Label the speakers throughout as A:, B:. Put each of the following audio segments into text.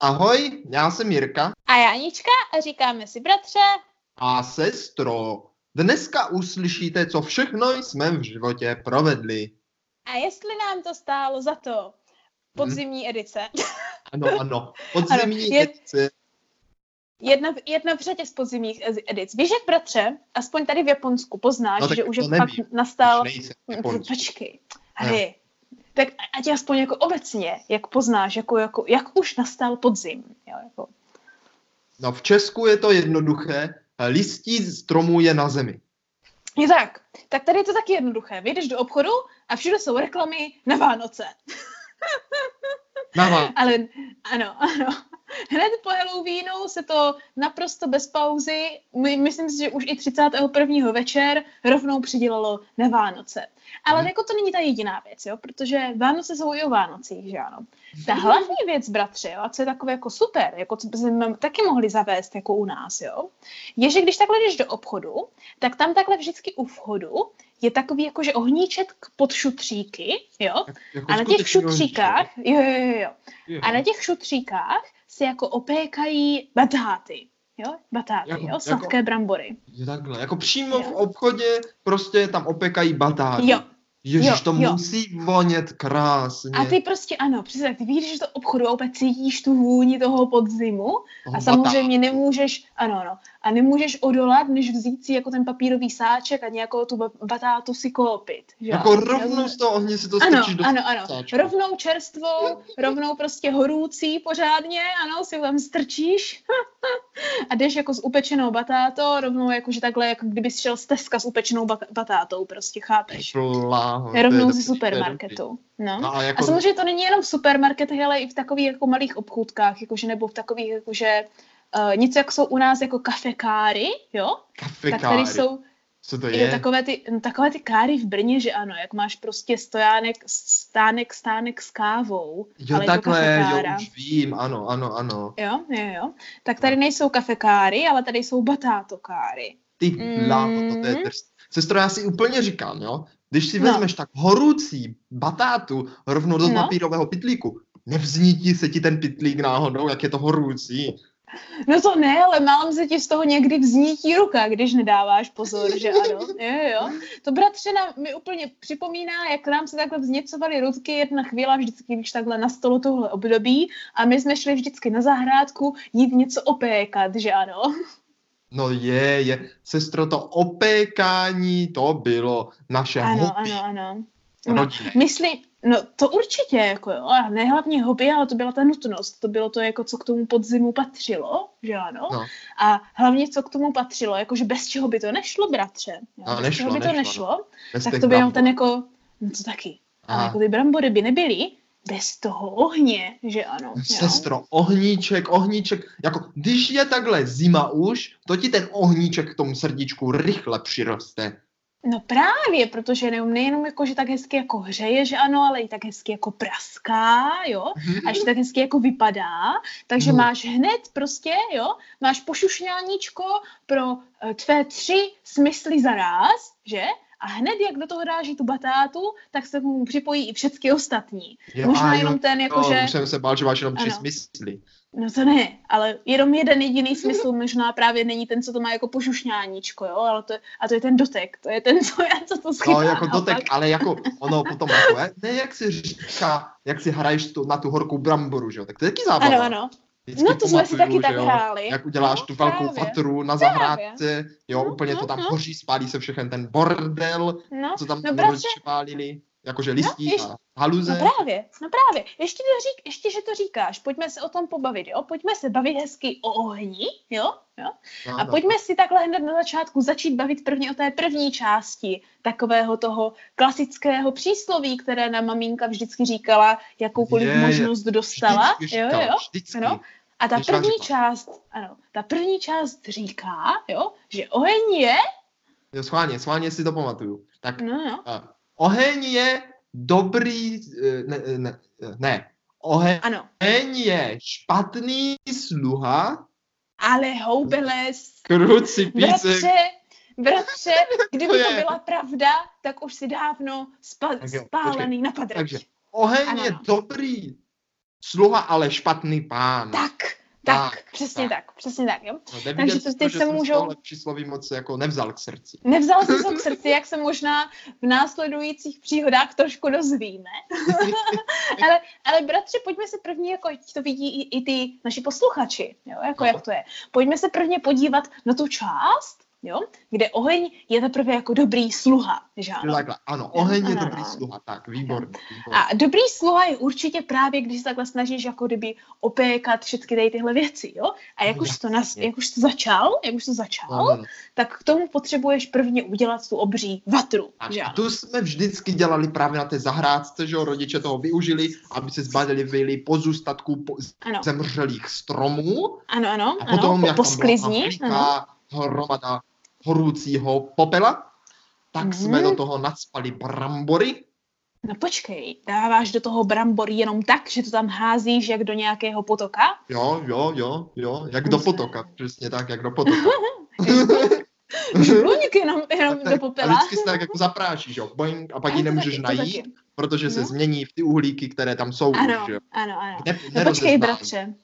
A: Ahoj, já jsem Jirka.
B: A já Anička a říkáme si bratře.
A: A sestro. Dneska uslyšíte, co všechno jsme v životě provedli.
B: A jestli nám to stálo za to. Podzimní hmm. edice.
A: Ano, ano. Podzimní ano, je... edice.
B: Jedna, jedna v řadě z podzimních edic. Víš, jak bratře, aspoň tady v Japonsku poznáš, no, že už je fakt nastal... Počkej. Hry, tak ať aspoň jako obecně, jak poznáš, jako, jako, jak už nastal podzim. Jo, jako.
A: No v Česku je to jednoduché, listí stromů je na zemi.
B: Je tak. Tak tady je to taky jednoduché. Vyjdeš do obchodu a všude jsou reklamy na Vánoce.
A: Na Vánoce.
B: Ale ano, ano. Hned po Halloweenu se to naprosto bez pauzy, my, myslím si, že už i 31. večer rovnou přidělalo na Vánoce. Ale hmm. jako to není ta jediná věc, jo, protože Vánoce jsou i o Vánocích, že ano. Ta hlavní věc, bratře, jo, a co je takové jako super, jako co bychom taky mohli zavést jako u nás, jo, je, že když takhle jdeš do obchodu, tak tam takhle vždycky u vchodu je takový jakože ohníček pod šutříky, jo, jako a na těch šutříkách, jo, jo, jo, jo, jo, a na těch šutříkách se jako opékají batáty. Jo, batáty, jako, jo, sladké jako, brambory.
A: Je takhle, jako přímo jo. v obchodě prostě tam opekají batáty. Jo, Ježiš, jo, to jo. musí vonět krásně.
B: A ty prostě, ano, přesně tak, ty vidíš do obchodu a opět cítíš tu vůni toho podzimu a samozřejmě batá. nemůžeš, ano, ano, a nemůžeš odolat, než vzít si jako ten papírový sáček a nějakou tu batátu si koupit. Že?
A: Jako rovnou z toho ohně si to
B: ano,
A: do
B: ano, ano, sáčku. rovnou čerstvou, rovnou prostě horůcí pořádně, ano, si tam strčíš a jdeš jako s upečenou batátou, rovnou jakože takhle, jako kdyby šel z Teska s upečenou batátou, prostě chápeš.
A: Bláho,
B: rovnou ze supermarketu. No. no a, jako... a samozřejmě to není jenom v supermarketech, ale i v takových jako malých obchůdkách, jakože nebo v takových jakože uh, něco, jak jsou u nás jako kafekáry, jo?
A: Kafekáry.
B: Tak tady jsou
A: co to je? je
B: takové, ty, no, takové ty káry v Brně, že ano, jak máš prostě stojánek, stánek, stánek s kávou.
A: Jo, ale takhle, jo, už vím, ano, ano, ano.
B: Jo, jo, jo. Tak tady nejsou kafekáry, ale tady jsou batátokáry.
A: Ty bláho, mm. to je drst. Sestro, já si úplně říkám, jo, když si no. vezmeš tak horoucí batátu rovnou do no. papírového pitlíku, nevznítí se ti ten pitlík náhodou, jak je to horoucí.
B: No to ne, ale málem se ti z toho někdy vznítí ruka, když nedáváš pozor, že ano. Jo, jo. To bratře nám, mi úplně připomíná, jak nám se takhle vzněcovaly ruky jedna chvíle vždycky, když takhle nastalo tohle období a my jsme šli vždycky na zahrádku jít něco opékat, že ano.
A: No je, je. Sestro, to opékání, to bylo naše
B: ano, hobby. Ano, ano, No, myslím, no to určitě, jako jo, a ne hlavně hobby, ale to byla ta nutnost, to bylo to, jako co k tomu podzimu patřilo, že ano, no. a hlavně co k tomu patřilo, jakože bez čeho by to nešlo, bratře, jo?
A: No,
B: bez
A: nešlo,
B: čeho by to
A: nešlo,
B: nešlo, no. tak to by jenom ten jako, no to taky, ale jako ty brambory by nebyly, bez toho ohně, že ano.
A: Sestro, ohníček, ohníček, jako když je takhle zima už, to ti ten ohníček k tomu srdíčku rychle přiroste.
B: No právě, protože ne, nejenom jako, že tak hezky jako hřeje, že ano, ale i tak hezky jako praská, jo, a že tak hezky jako vypadá, takže no. máš hned prostě, jo, máš pošušňáníčko pro uh, tvé tři smysly za ráz, že? A hned, jak do toho dáš tu batátu, tak se mu připojí i všechny ostatní. Jo, Možná jenom jo, ten, jako,
A: jo,
B: že...
A: Jsem se bál, že máš jenom tři smysly.
B: No to ne, ale jenom jeden jediný smysl možná právě není ten, co to má jako požušňáníčko, jo, ale to, a to je ten dotek, to je ten, co, já, co to schytá.
A: No jako dotek, ale jako ono potom jako, ne jak si říká, jak si hraješ tu, na tu horkou bramboru, že jo, tak to je taky zábava.
B: Ano, ano. Vždycky no to jsme si taky tak hráli.
A: Jak uděláš no, tu velkou právě. fatru na zahrádce, jo, no, úplně no, to tam no. hoří, spálí se všechen ten bordel, no, co tam no, spálili jakože listí no, ještě, a haluze.
B: No právě, no právě. Ještě, to řík, ještě, že to říkáš, pojďme se o tom pobavit, jo? Pojďme se bavit hezky o ohni, jo? jo? No, a no. pojďme si takhle hned na začátku začít bavit první o té první části takového toho klasického přísloví, které nám maminka vždycky říkala, jakoukoliv je, možnost dostala.
A: Vždycky jo, jo,
B: vždycky. Ano. A ta první část, ano, ta první část říká, jo, že oheň je...
A: Jo, schválně, schválně si to pamatuju. Tak
B: no, no.
A: Uh, Oheň je dobrý, eh, ne, ne, ne. Oheň ano. je špatný sluha.
B: Ale houbeles.
A: Krucipíce.
B: Bratře, bratře, kdyby to, to byla pravda, tak už si dávno spa- tak jo, spálený počkej. na padrč.
A: Takže oheň ano, je ano. dobrý sluha, ale špatný pán.
B: Tak, tak, tak přesně tak. tak, přesně tak, jo.
A: No, Takže to, ty se můžou... přísloví moc jako nevzal k srdci.
B: Nevzal si to k srdci, jak se možná v následujících příhodách trošku dozvíme. ale, ale bratře, pojďme se první, jako to vidí i, i ty naši posluchači, jo, jako no. jak to je. Pojďme se prvně podívat na tu část, jo? kde oheň je teprve jako dobrý sluha, že ano?
A: Takhle, ano, oheň ano, je ano, dobrý ano. sluha, tak, výborný, výborný.
B: A dobrý sluha je určitě právě, když se takhle snažíš jako kdyby opékat všechny tady tyhle věci, jo? A jak, už, to nas, jak už to začal, jak už to začal, ano. tak k tomu potřebuješ prvně udělat tu obří vatru,
A: a
B: že ano?
A: tu jsme vždycky dělali právě na té zahrádce, že jo, rodiče toho využili, aby se zbavili pozůstatků po, zemřelých stromů.
B: Ano, ano,
A: a potom,
B: ano,
A: jak
B: po, po sklizni,
A: ano hromada horúcího popela, tak mm. jsme do toho nadspali brambory.
B: No počkej, dáváš do toho brambory jenom tak, že to tam házíš jak do nějakého potoka?
A: Jo, jo, jo, jo, jak do potoka, přesně tak, jak do potoka.
B: Špluník jenom, jenom tak, do popela.
A: A vždycky se tak jako zaprášíš, jo, boing, a pak ji nemůžeš najít, protože se no. změní v ty uhlíky, které tam jsou.
B: Ano,
A: už, jo.
B: ano, ano. Ne, no počkej, bratře,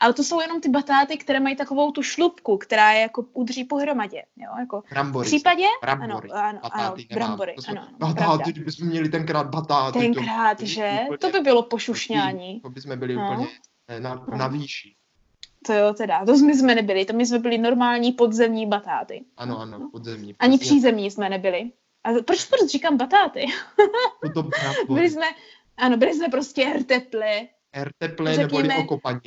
B: ale to jsou jenom ty batáty, které mají takovou tu šlupku, která je jako udrží pohromadě. Jo? Jako
A: brambory.
B: V případě?
A: Brambory.
B: Ano, ano, ano brambory.
A: To
B: ano,
A: ano, batáty, kdybychom měli tenkrát batáty.
B: Tenkrát, to, že? Úplně, to by bylo pošušňání.
A: To by jsme byli no. úplně eh, na, na výši.
B: To jo, teda, to my jsme nebyli, to my jsme byli normální podzemní batáty.
A: Ano, ano, podzemní.
B: Ani přízemní jsme nebyli. A proč proč říkám batáty?
A: to
B: byli jsme, ano, byli jsme prostě erteple.
A: Erteple neboli okopaní.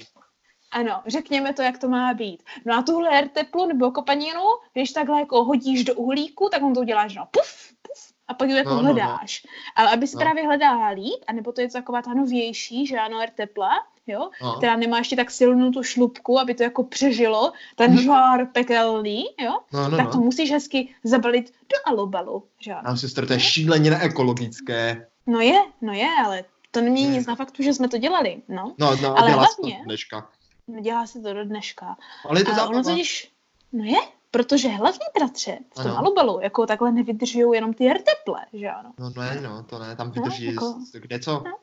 B: Ano, řekněme to, jak to má být. No a tuhle erteplu nebo kopaninu, když takhle jako hodíš do uhlíku, tak on to uděláš no puf, puf, a pak ji jako no, hledáš. No, no. Ale aby si no. právě hledala líp, anebo to je taková ta novější, že ano, ertepla, jo, no. která nemá ještě tak silnou tu šlupku, aby to jako přežilo, ten hmm. žár pekelný, jo, no, no, tak to no. musíš hezky zabalit do alobalu, že ano.
A: Nám sestr, to je šíleně neekologické.
B: No je, no je, ale to není nic na faktu, že jsme to dělali, no.
A: No, no ale hlavně, dneška.
B: Dělá se to do dneška.
A: Ale je to zábava. Ono
B: totiž, no je, protože hlavně, bratře, v tom ano. alubalu, jako takhle nevydržují jenom ty rteple, že ano?
A: No ne, no, to ne, tam vydrží no, jako, kde co.
B: No.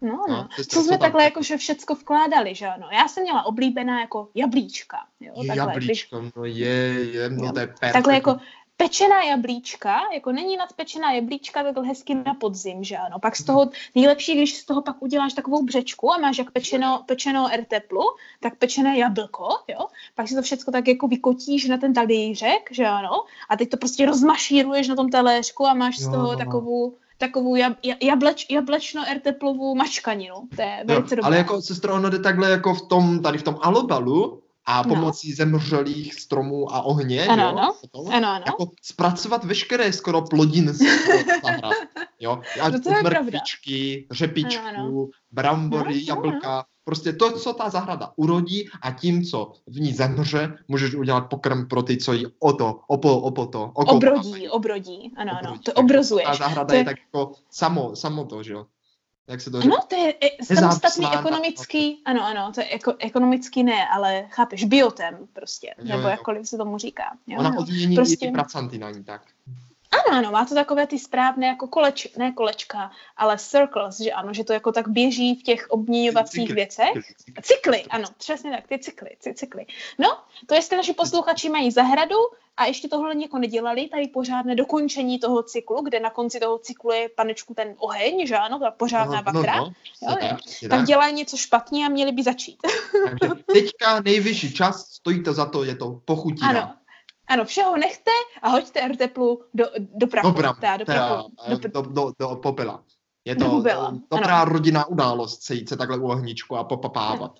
B: No, no. no. Co jsme takhle jako, že všecko vkládali, že ano. Já jsem měla oblíbená jako jablíčka. Jo,
A: takhle, jablíčko, když... no je, je, no to je perfektní.
B: Takhle jako pečená jablíčka, jako není nadpečená jablíčka takhle hezky na podzim, že ano. Pak z toho nejlepší, když z toho pak uděláš takovou břečku a máš jak pečeno, pečeno erteplu, tak pečené jablko, jo. Pak si to všechno tak jako vykotíš na ten talířek, že ano. A teď to prostě rozmašíruješ na tom taléřku a máš z toho jo, no, no. takovou takovou jab, jableč, jablečno erteplovou mačkaninu. To je velice dobré.
A: Ale jako sestro, ono jde takhle jako v tom, tady v tom alobalu, a no. pomocí no. zemřelých stromů a ohně,
B: ano,
A: jo,
B: ano. ano, ano.
A: jako zpracovat veškeré skoro plodiny z zahrad, jo, ať no od mrkvičky, řepičku, ano, ano. brambory, no, jablka, ano. prostě to, co ta zahrada urodí a tím, co v ní zemře, můžeš udělat pokrm pro ty, co jí o to, opo, opo to,
B: okopávají. Obrodí, obrodí, ano, obrodí. ano, to obrozuješ.
A: Ta zahrada to je... je tak jako samo, samo to, že jo jak se to
B: říká? Ano, to je e, samostatný ekonomický, ano, ano, to je eko, ekonomický ne, ale chápeš, biotem prostě, jo, nebo jo. jakkoliv se tomu říká. Jo,
A: Ona odmění prostě... i ty pracanty na ní, tak.
B: Ano, ano, má to takové ty správné jako koleč, ne kolečka, ale circles, že ano, že to jako tak běží v těch obměňovacích cykly, věcech. Cykly, cykly, ano, přesně tak, ty cykly, ty cykly. No, to jestli naši posluchači mají zahradu a ještě tohle jako nedělali, tady pořádné dokončení toho cyklu, kde na konci toho cyklu je panečku ten oheň, že ano, ta pořádná no, vatra, no, no, jo, jo. tak dělají něco špatně a měli by začít.
A: Takže teďka nejvyšší čas, stojí to za to, je to pochutina.
B: Ano, ano, všeho nechte a hoďte R-teplu do, do prachu.
A: Do, prachu, teda, do, prachu, teda, do, do, do, do popela. Je to do dobrá ano. rodinná událost sejít se takhle u ohničku a popapávat.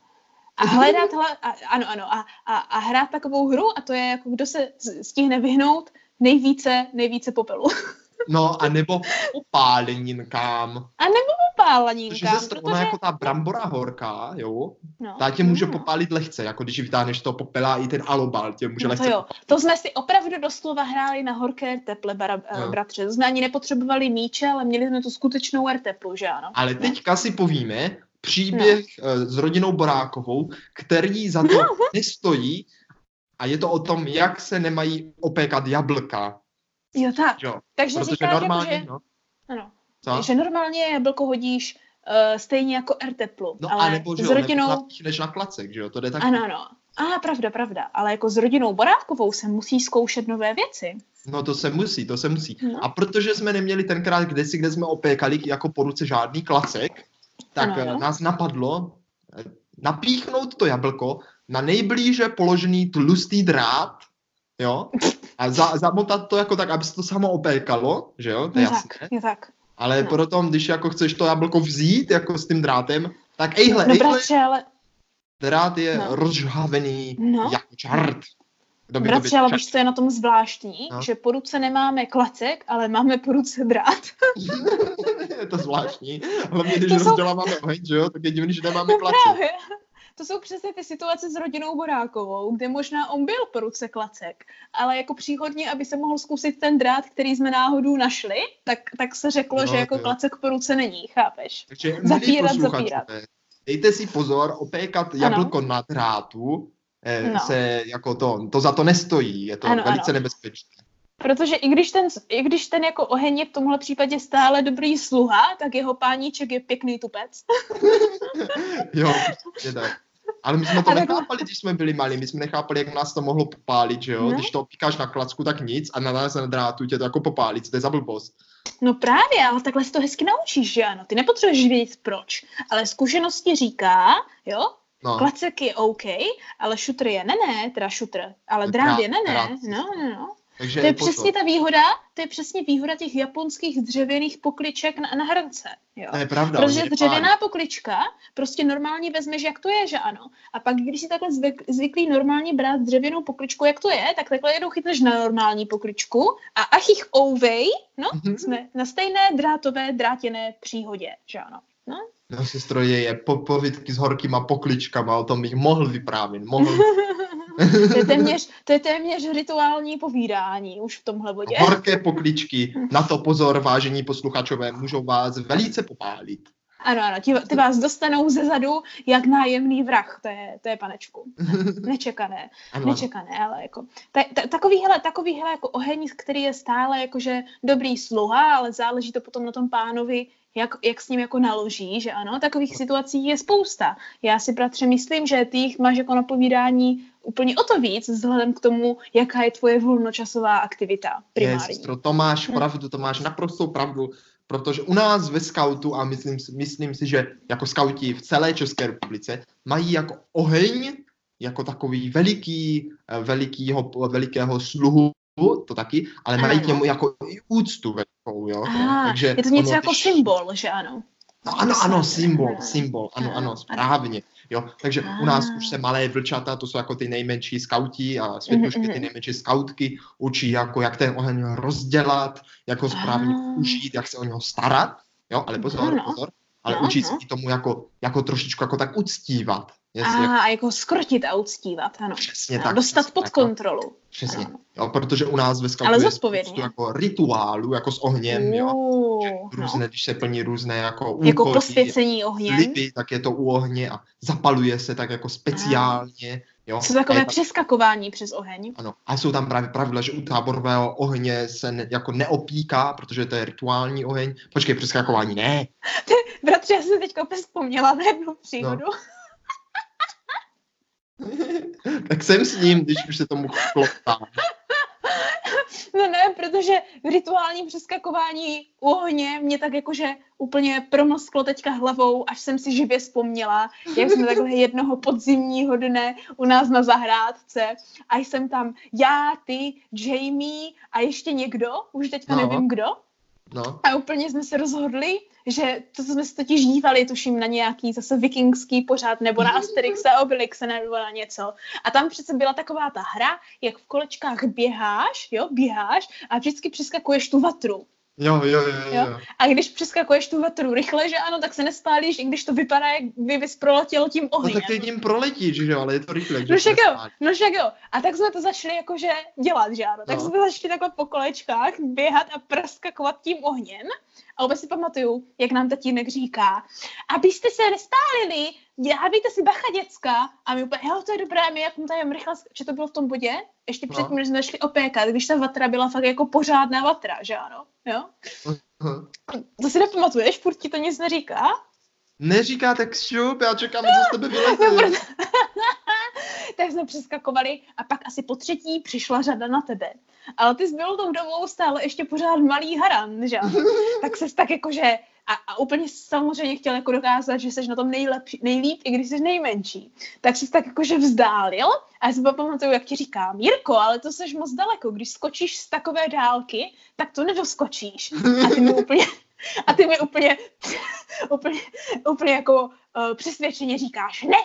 B: A hledat, hle, a, ano, ano, a, a, a hrát takovou hru a to je jako kdo se stihne vyhnout nejvíce, nejvíce popelu.
A: No a nebo popáleninkám.
B: A nebo popáleninkám.
A: Protože se protože... ona jako ta brambora horká, jo, no. ta tě může no. popálit lehce, jako když vytáhneš to popela i ten alobal tě může no
B: lehce
A: to
B: jo. To jsme si opravdu doslova hráli na horké teple, bara, no. bratře. To jsme ani nepotřebovali míče, ale měli jsme tu skutečnou erteplu, že ano.
A: Ale teďka si povíme příběh no. s rodinou Borákovou, který za to nestojí a je to o tom, jak se nemají opékat jablka
B: Jo, tak. Jo. Takže
A: Protože
B: říkáš,
A: normálně,
B: jako, že, no. ano, Co? že normálně jablko hodíš stejně jako R teplu.
A: No
B: ale
A: a nebo, že
B: s rodinou...
A: nebo než na klacek, že jo, to jde taky.
B: Ano, ano. A pravda, pravda. Ale jako s rodinou Borátkovou se musí zkoušet nové věci.
A: No to se musí, to se musí.
B: No.
A: A protože jsme neměli tenkrát kdysi, kde jsme opékali jako po ruce žádný klacek, tak
B: Ano,
A: ano,
B: ano.
A: nás napadlo eh, napíchnout to jablko na nejblíže položený tlustý drát, jo, a za, zamotat to jako tak, aby se to samo opékalo, že jo, to je jasné.
B: tak, tak.
A: Ale
B: no.
A: potom, když jako chceš to jablko vzít, jako s tím drátem, tak ejhle,
B: No
A: ejhle,
B: bratře, ale,
A: drát je
B: No.
A: rozžhavený
B: No.
A: jako čart. Kdo by to
B: bratře, ale víš, co je na tom zvláštní?
A: No.
B: Že po ruce nemáme klacek, ale máme po ruce drát.
A: je to zvláštní. Hlavně, když
B: To jsou-
A: rozděláváme oheň, že jo, tak je divný, že nemáme
B: No
A: klacek.
B: právě. To jsou přesně ty situace s rodinou Borákovou, kde možná on byl po ruce klacek, ale jako příhodně, aby se mohl zkusit ten drát, který jsme náhodou našli, tak, tak se řeklo,
A: Jo,
B: že jako
A: jo.
B: klacek po ruce není, chápeš?
A: Takže
B: Zapírat, zapírat.
A: Dejte si pozor, opékat jablko na drátu
B: No.
A: se jako to, to za to nestojí, je to
B: Ano,
A: velice
B: ano.
A: nebezpečné.
B: Protože i když ten, i když ten jako oheň je v tomhle případě stále dobrý sluha, tak jeho páníček je pěkný tupec.
A: Jo, je tak. Ale my jsme to
B: A tak-
A: nechápali, když jsme byli malí, my jsme nechápali, jak nás to mohlo popálit, že jo?
B: No.
A: Když to opíkáš na klacku, tak nic a na nás na drátu tě to jako popálí, co to je za blbost.
B: No právě, ale takhle se to hezky naučíš, že ano? Ty nepotřebuješ vědět proč, ale zkušenosti říká, jo,
A: No,
B: klacek je OK, ale šutr je ne, ne, teda šutr, ale drát je ne, ne,
A: drát.
B: no, no, no.
A: takže
B: To je
A: pozor.
B: přesně ta výhoda, to je přesně výhoda těch japonských dřevěných pokliček na, na hrnce, jo.
A: To je pravda.
B: Protože dřevěná poklička prostě normálně vezmeš, jak to je, že ano. A pak, když si takhle zvyk, zvyklý normálně brát dřevěnou pokličku, jak to je, tak takhle jednou chytneš na normální pokličku a ach jich ouvej, no,
A: Mhm.
B: jsme na stejné drátové drátěné příhodě, že ano. No,
A: No, sestro, je, je po, povídky s horkýma pokličkama, o tom bych mohl vyprávět, mohl.
B: to, je téměř, to je téměř rituální povídání už v tomhle bodě.
A: Horké pokličky, na to pozor, vážení posluchačové, můžou vás velice popálit.
B: Ano, ano, ti, ty vás dostanou ze zadu jak nájemný vrah, to je, to je panečku. Nečekané.
A: Ano, ano.
B: nečekané, ale jako ta, ta, takovýhle, takovýhle jako oheň, který je stále jakože dobrý sluha, ale záleží to potom na tom pánovi, jak, jak s ním jako naloží, že ano, takových situací je spousta. Já si, bratře, myslím, že ty jich máš jako na povídání úplně o to víc, vzhledem k tomu, jaká je tvoje volnočasová aktivita
A: Je,
B: primární.
A: sestro, to máš
B: Hm.
A: pravdu, to máš naprostou pravdu, protože u nás ve skautu, a myslím, si- myslím si, že jako skauti v celé České republice, mají jako oheň, jako takový veliký, eh, velikýho, velikého sluhu, to taky, ale mají
B: Ano.
A: k němu jako i úctu velikou, jo.
B: Ah,
A: Takže
B: je to něco
A: ono,
B: jako
A: když-
B: symbol, že ano.
A: No, ano, ano, symbol, symbol, ano,
B: Ano,
A: správně. Jo, takže u nás
B: Ah.
A: už se malé vlčata, to jsou jako ty nejmenší skauti a světušky,
B: Mhm,
A: ty
B: mhm.
A: nejmenší skautky, učí jako, jak ten oheň rozdělat, jak ho správně
B: Ah.
A: užít, jak se o něho starat, jo, ale pozor, pozor, ale učí se i tomu jako, jako trošičku jako tak uctívat. Jestli,
B: A,
A: jako,
B: a jako skrotit a uctívat, ano.
A: přesně
B: A
A: tak.
B: dostat
A: přesně
B: pod
A: tak, no.
B: kontrolu.
A: Přesně,
B: Ano.
A: jo, protože u nás ve
B: Ale
A: je
B: zodpovědně.
A: spoustu jako rituálů, jako s ohněm, jo,
B: Uuu,
A: různé,
B: no.
A: když se plní různé jako úkoly,
B: Jako posvěcení ohněm.
A: sliby, tak je to u ohně a zapaluje se tak jako speciálně. Jo.
B: Jsou takové
A: tam,
B: přeskakování přes oheň.
A: ano. A jsou tam právě pravidla, že u táborového ohně se ne, jako neopíká, protože to je rituální oheň. Počkej, přeskakování ne.
B: Bratře, já jsem teď opět vzpomněla na jednu příhodu.
A: No. tak jsem s ním, když už se tomu kloptá.
B: No ne, protože rituální přeskakování u ohně mě tak jakože úplně promlsklo teďka hlavou, až jsem si živě vzpomněla, jak jsme takhle jednoho podzimního dne u nás na zahrádce a jsem tam já, ty, Jamie a ještě někdo, už teďka
A: No.
B: nevím kdo,
A: No.
B: A úplně jsme se rozhodli, že to jsme se totiž dívali, tuším, na nějaký zase vikingský pořád, nebo na Asterixa, Obelixa, nebo na něco. A tam přece byla taková ta hra, jak v kolečkách běháš, jo, běháš a vždycky přeskakuješ tu vatru.
A: Jo, jo, jo, jo.
B: Jo. A když přeskakuješ tu vatru rychle, že ano, tak se nespálíš, i když to vypadá, jak by bys proletěl tím
A: No
B: ohněm.
A: tak ty tím proletíš, že jo, ale je to rychle.
B: No však jo, no však jo. A tak jsme to začali jakože dělat, že ano. Tak
A: No.
B: jsme začali takhle po kolečkách běhat a praskakovat tím ohněm. A vůbec si pamatuju, jak nám tatínek říká, abyste se nespálili, dávejte si bacha děcka. A my úplně, jo, to je dobré, my jak mu tady rychle, že to bylo v tom bodě, ještě
A: No.
B: předtím, než jsme šli opékat, když ta vatra byla fakt jako pořádná vatra, že ano, jo.
A: Hm.
B: To si nepamatuješ, furt ti to nic neříká?
A: Neříkáte kšup, já čekám, co z tebe vyleze.
B: No, tak jsme přeskakovali a pak asi po třetí přišla řada na tebe. Ale ty jsi byl tou dobou stále ještě pořád malý haran, že? tak se tak jakože a, a úplně samozřejmě chtěl jako dokázat, že jsi na tom nejlepší, nejlíp, i když jsi nejmenší. Tak jsi tak jakože vzdálil a já si pamatuju, jak ti říkám, Jirko, ale to jsi moc daleko, když skočíš z takové dálky, tak to nedoskočíš. A ty mi úplně, a ty mi úplně, úplně, úplně jako uh, přesvědčeně říkáš, ne,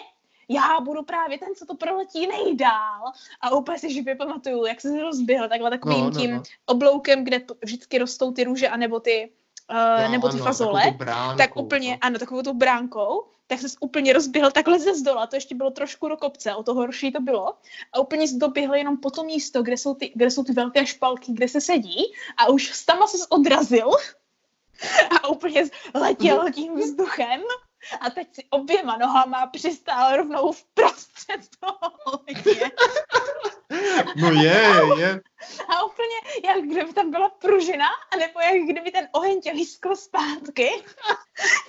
B: já budu právě ten, co to proletí nejdál. A úplně si živě pamatuju, jak se rozběhl takhle takovým no, no, tím no. obloukem, kde vždycky rostou ty růže, anebo ty, uh, no, nebo ty ano, fazole, bránkou, tak úplně, no. ano, takovou tou bránkou, tak se úplně rozběhl takhle ze zdola, to ještě bylo trošku do kopce, o to horší to bylo. A úplně se doběhl jenom po to místo, kde jsou, ty, kde jsou ty velké špalky, kde se sedí a už tam se odrazil a úplně letěl tím vzduchem a teď si oběma nohama přistál rovnou v prostřed toho ohně.
A: No je, je.
B: A úplně, jak kdyby tam byla pružina, anebo jak kdyby ten oheň tě lískl zpátky.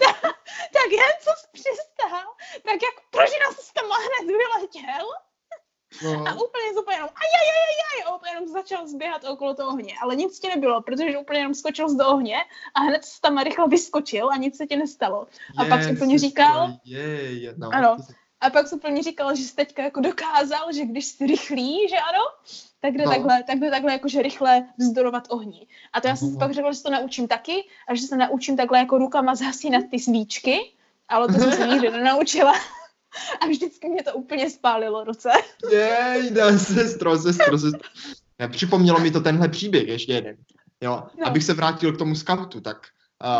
B: tak, tak jen co jsi přistál, tak jak pružina se tam hned vyletěl. No. A úplně úplně jenom ajajajajaj, a úplně jenom začal zběhat okolo toho ohně. Ale nic ti nebylo, protože úplně jenom skočil z do ohně a hned tam rychle vyskočil a nic se ti nestalo. A yes, pak úplně říkal...
A: Je, je, no.
B: Ano. A pak si úplně říkal, že jsi teďka jako dokázal, že když jsi rychlý, že ano, tak jde, no. takhle, tak jde takhle jakože rychle vzdorovat ohni. A to já jsem si pak řekla, že to naučím taky a že se naučím takhle jako rukama zhasínat ty svíčky, ale to jsem se nikdy nenaučila. A vždycky mě to úplně spálilo ruce.
A: Jej, ne, sestro, sestro, sestro. Připomnělo mi to tenhle příběh ještě jeden. Jo, no. abych se vrátil k tomu skautu, tak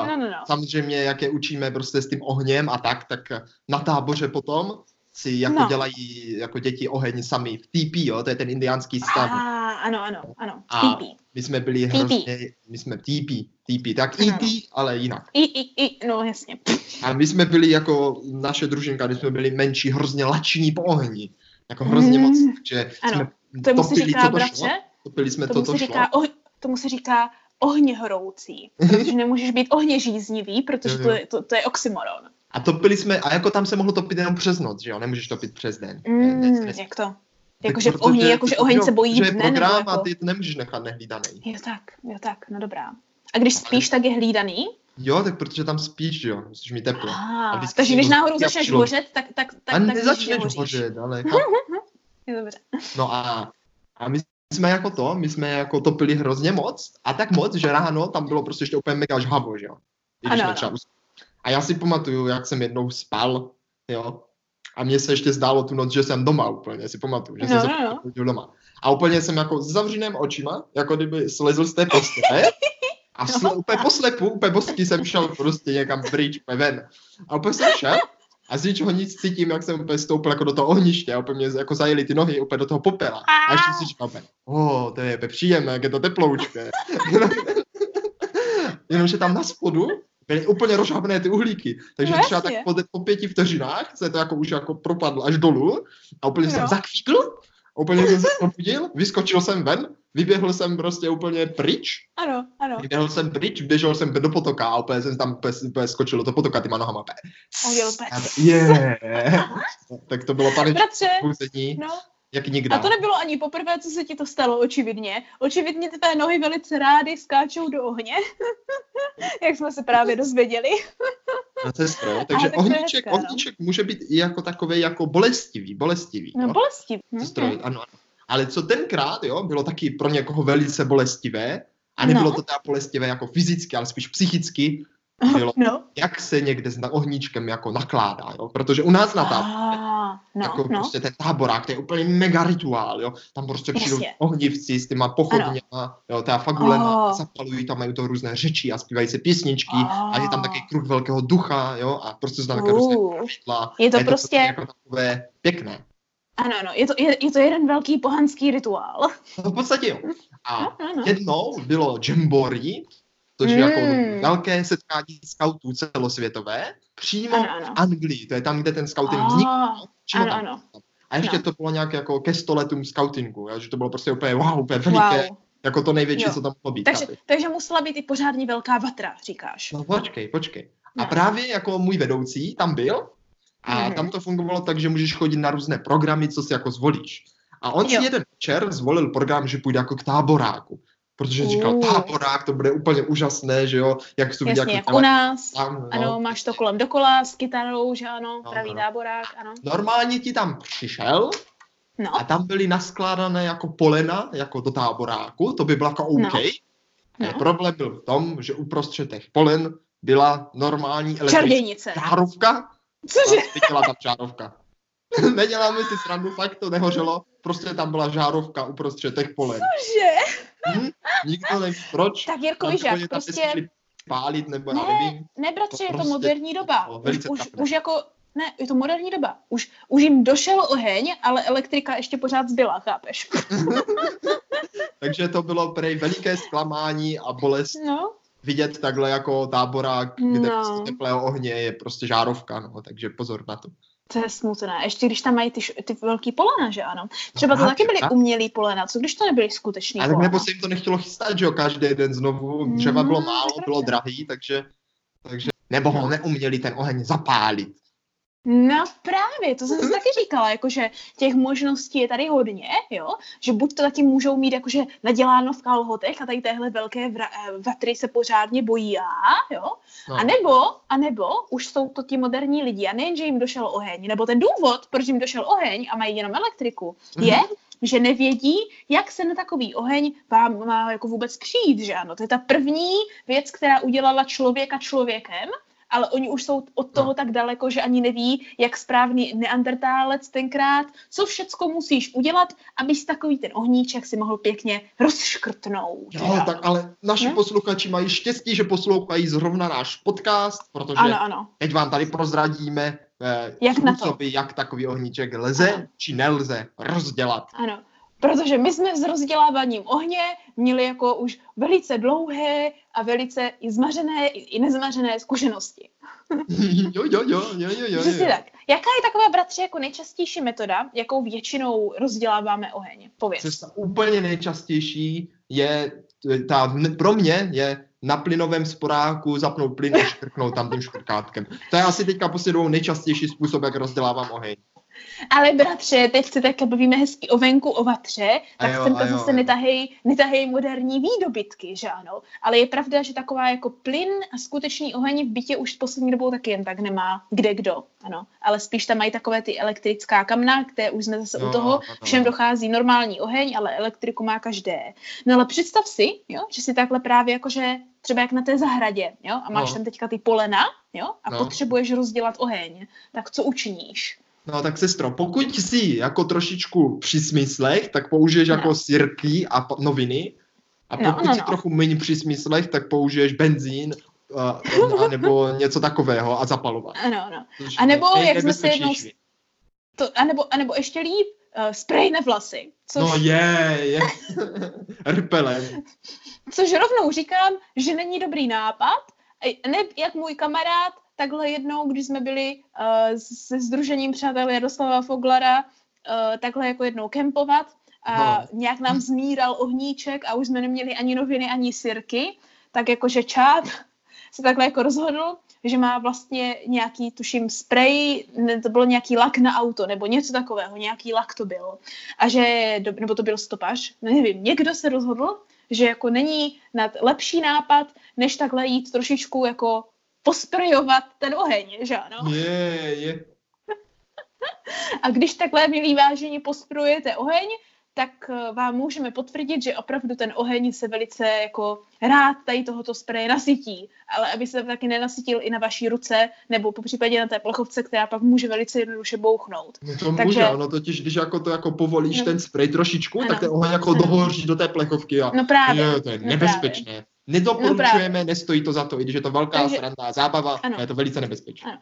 A: uh, no, no, no. samozřejmě, jak je učíme prostě s tím ohněm a tak, tak na táboře potom si jako no. dělají jako děti oheň sami v TP, jo, to je ten indiánský stav.
B: A, ano, ano, ano,
A: a TP. My jsme byli hrozně, my jsme TP, TP, tak no. E.T., ale jinak.
B: I, i, i, no jasně.
A: A my jsme byli jako naše družinka, když jsme byli menší, hrozně lační po ohni. Jako hrozně mm. moc, že
B: ano.
A: jsme
B: tomu topili, se říká,
A: co to
B: bratře,
A: šlo. Topili jsme
B: tomu
A: to,
B: se
A: to
B: říká,
A: šlo.
B: oh, tomu se říká ohně horoucí, protože nemůžeš být ohně žíznivý, protože to je, to, to je oxymoron.
A: A topili jsme, a jako tam se mohlo topit jenom přes noc, že jo? Nemůžeš topit přes den.
B: Mm,
A: ne, ne,
B: jak to? Jakože v ohni, jakože oheň se bojí
A: dne,
B: dne,
A: program
B: nebo jako...
A: a ty to nemůžeš nechat nehlídaný.
B: Jo tak, jo tak, no dobrá. A když spíš, tak je hlídaný?
A: Jo, tak protože tam spíš, jo, musíš mít teplo.
B: Ah, takže když náhodou začneš hořet, tak, tak, tak,
A: a
B: tak
A: nezačneš hořet, ale...
B: je dobře.
A: No a, a my jsme jako to, my jsme jako topili hrozně moc a tak moc, že ráno tam bylo prostě ještě úplně mega žhavo, že jo.
B: Ano, ano.
A: A já si pamatuju, jak jsem jednou spal, jo. A mně se ještě zdálo tu noc, že jsem doma úplně, si pamatuju, že
B: no,
A: jsem
B: no,
A: se doma. A úplně jsem jako s zavřeným očima, jako kdyby slezl z té postele. A sl-
B: No.
A: úplně poslepu, úplně bosky jsem šel prostě někam pryč, úplně ven. A úplně jsem šel a z ničeho nic cítím, jak jsem úplně stoupil jako do toho ohniště a úplně mě jako zajeli ty nohy úplně do toho popela. A ještě si říkal úplně, o, to je příjemné, jak je to teploučké. Jenomže tam na spodu byly úplně rozhábené ty uhlíky. Takže
B: No
A: třeba tak po, po pěti vteřinách se to jako už jako propadlo až dolů a úplně jsem
B: Jo.
A: zakvíkl, úplně jsem se probudil, vyskočil jsem ven, vyběhl jsem prostě úplně pryč,
B: Ano, ano.
A: vyběhl jsem pryč, běžel jsem do potoka a úplně jsem tam úplně, úplně skočil do potoka tyma nohama.
B: pec.
A: Yeah. tak to bylo pouzení,
B: no.
A: Jak nikdy.
B: A to nebylo ani poprvé, co se ti to stalo, očividně. Očividně ty tvé nohy velice rády skáčou do ohně, jak jsme se právě dozvěděli.
A: Na sestro. Takže
B: tak to je
A: ohníček,
B: hezké, no.
A: ohníček může být i jako takový jako bolestivý, bolestivý.
B: No
A: jo?
B: bolesti.
A: Sestro, ano, ano. Ale co tenkrát, jo, bylo taky pro někoho velice bolestivé, a nebylo
B: No.
A: to teda bolestivé jako fyzicky, ale spíš psychicky, bylo,
B: No.
A: jak se někde s ohníčkem jako nakládá, jo? Protože u nás na táboře,
B: Ah, no,
A: jako
B: no.
A: prostě ten táborák, to je úplně mega rituál, jo? Tam prostě přijdou
B: Jasně.
A: ohnivci s těma pochodněma, jo, ta fagulema,
B: Oh.
A: zapalují tam, mají to různé řeči a zpívají se písničky a je tam taky
B: Oh.
A: kruh velkého ducha, jo, a prostě jsou tam také různé
B: Uh.
A: pravidla.
B: Je to
A: je
B: prostě-
A: to jako takové pěkné.
B: Ano, ano, je to, je, je to jeden velký pohanský rituál.
A: No, v podstatě jo. A
B: No, no, no.
A: jednou bylo Jamboree, což je jako
B: Mm.
A: velké setkání skautů celosvětové, přímo
B: Ano, ano.
A: v Anglii, to je tam, kde ten scouting
B: Ah,
A: vznikl. přímo
B: ano,
A: tam.
B: ano.
A: A ještě
B: no.
A: to bylo nějak jako ke stoletům scoutingu, že to bylo prostě úplně wow, úplně veliké,
B: Wow.
A: jako to největší,
B: Jo.
A: co tam mohlo být.
B: Takže, takže musela být i pořádně velká vatra, říkáš.
A: No počkej, počkej. A právě jako můj vedoucí tam byl a
B: Mhm.
A: tam to fungovalo tak, že můžeš chodit na různé programy, co si jako zvolíš. A on si
B: Jo.
A: jeden večer zvolil program, že půjde jako k táboráku. Protože říkal,
B: Uh.
A: táborák, to bude úplně úžasné, že jo, jak to viděl
B: Jasně, jak u nás.
A: tam, no.
B: Ano, máš to kolem dokola s kytarou, že ano,
A: No,
B: pravý
A: no.
B: táborák, ano.
A: Normálně ti tam přišel
B: No,
A: a tam byly naskládané jako polena, jako do táboráku, to by bylo jako OK.
B: No.
A: Ale
B: No.
A: problém byl v tom, že uprostřed těch polen byla normální elektrická žárovka
B: Cože?
A: a svítila tam žárovka. Neděláme si srandu, fakt to nehořelo, prostě tam byla žárovka uprostřed těch polen.
B: Cože?
A: Nikdo neví proč.
B: Tak Jirko, víš jak, prostě,
A: pálit, nebo já
B: Ne,
A: nevím.
B: ne bratře,
A: to
B: je to
A: prostě
B: moderní doba.
A: bylo
B: Už, už, už jako, ne, je to moderní doba. Už, už jim došel oheň, ale elektrika ještě pořád zbyla, chápeš?
A: Takže to bylo prej veliké zklamání a bolest
B: No,
A: vidět takhle jako táborák, kde
B: No.
A: prostě teplého ohně je prostě žárovka, no, takže pozor na to.
B: To je smutné. Ještě když tam mají ty, ty velký polena, že ano. Třeba to taky byly
A: tak.
B: umělý polena, co když to nebyly skutečný
A: A tak
B: polena?
A: nebo se jim to nechtělo chystat, že jo, každý den znovu, dřeva bylo
B: No,
A: málo, bylo drahý, takže, takže nebo ho neuměli ten oheň zapálit.
B: No právě, to jsem si taky říkala, jakože těch možností je tady hodně, jo, že buď to taky můžou mít jakože naděláno v kalhotech a tady téhle velké vra- eh, vatry se pořádně bojí já, jo,
A: No.
B: a nebo, a nebo už jsou to ti moderní lidi a nejen, že jim došel oheň, nebo ten důvod, proč jim došel oheň a mají jenom elektriku, je,
A: Mhm.
B: že nevědí, jak se na takový oheň vám má jako vůbec přijít, že ano. To je ta první věc, která udělala člověka člověkem, ale oni už jsou od toho
A: No.
B: tak daleko, že ani neví, jak správný neandertálec tenkrát, co všecko musíš udělat, abys takový ten ohníček si mohl pěkně rozškrtnout. ano.
A: tak ale naši
B: Ne?
A: posluchači mají štěstí, že poslouchají zrovna náš podcast, protože
B: Ano, ano.
A: teď vám tady prozradíme eh,
B: Jak na to?
A: způsoby, jak takový ohníček lze
B: Ano.
A: či nelze rozdělat.
B: Ano, protože my jsme s rozděláváním ohně měli jako už velice dlouhé a velice i zmařené, i nezmařené zkušenosti.
A: jo, jo, jo, jo, jo, jo.
B: Přesně tak. Jaká je taková, bratře, jako nejčastější metoda, jakou většinou rozděláváme oheň? Pověz.
A: Cesta úplně nejčastější je, ta, pro mě je na plynovém sporáku zapnout plyn a škrknout tam tím škrkátkem. To je asi teďka poslednou nejčastější způsob, jak rozdělávám oheň.
B: Ale bratře, teď se tak bavíme hezky o venku, o vatře,
A: A
B: tak
A: jo,
B: sem
A: a
B: to zase netahej, netahej moderní výdobytky, že ano. Ale je pravda, že taková jako plyn a skutečný oheň v bytě už poslední dobou taky jen tak nemá kde kdo, ano. Ale spíš tam mají takové ty elektrická kamna, kde už jsme zase
A: Jo,
B: u toho,
A: ano.
B: všem dochází normální oheň, ale elektriku má každé. No ale představ si, jo, že si takhle právě jakože třeba jak na té zahradě, jo, a máš
A: No.
B: tam teďka ty polena, jo, a
A: No.
B: potřebuješ rozdělat oheň, tak co učiníš?
A: No tak sestro, pokud jsi jako trošičku při smyslech, tak použiješ
B: No.
A: jako sirky a noviny. A
B: No,
A: pokud
B: no,
A: jsi
B: no.
A: trochu méně při smyslech, tak použiješ benzín uh, nebo něco takového a zapalovat.
B: Ano, ano. A nebo, jak jsme se jednou. To, anebo, anebo ještě líp, uh, sprej na vlasy. Což,
A: No je, je. Repelent.
B: což rovnou říkám, že není dobrý nápad. Ne, jak můj kamarád, takhle jednou, když jsme byli uh, se Združením přátel Jaroslava Foglara, uh, takhle jako jednou kempovat a
A: No.
B: nějak nám zmíral ohníček a už jsme neměli ani noviny, ani sirky, tak jakože čáp se takhle jako rozhodl, že má vlastně nějaký, tuším, spray, ne, to bylo nějaký lak na auto, nebo něco takového, nějaký lak to byl. A že, nebo to byl stopaž, nevím, někdo se rozhodl, že jako není nad lepší nápad, než takhle jít trošičku jako posprejovat ten oheň, že ano?
A: Je, je.
B: A když takhle, milí vážení, posprojujete oheň, tak eh, vám můžeme potvrdit, že opravdu ten oheň se velice jako rád tady tohoto spreje nasytí. Ale aby se taky nenasytil i na vaší ruce, nebo po případě na té plechovce, která pak může velice jednoduše bouchnout.
A: No to
B: Takže-
A: může, ono totiž, když jako to jako povolíš
B: No.
A: ten spray trošičku,
B: Ano.
A: tak ten oheň jako
B: Ano.
A: dohoří do té plechovky a
B: No právě.
A: je, to je
B: no
A: nebezpečné. Nedoporučujeme, nestojí to za to, i když je to velká
B: Takže-
A: sranda, zábava,
B: Ano.
A: je to velice nebezpečné.
B: Ano.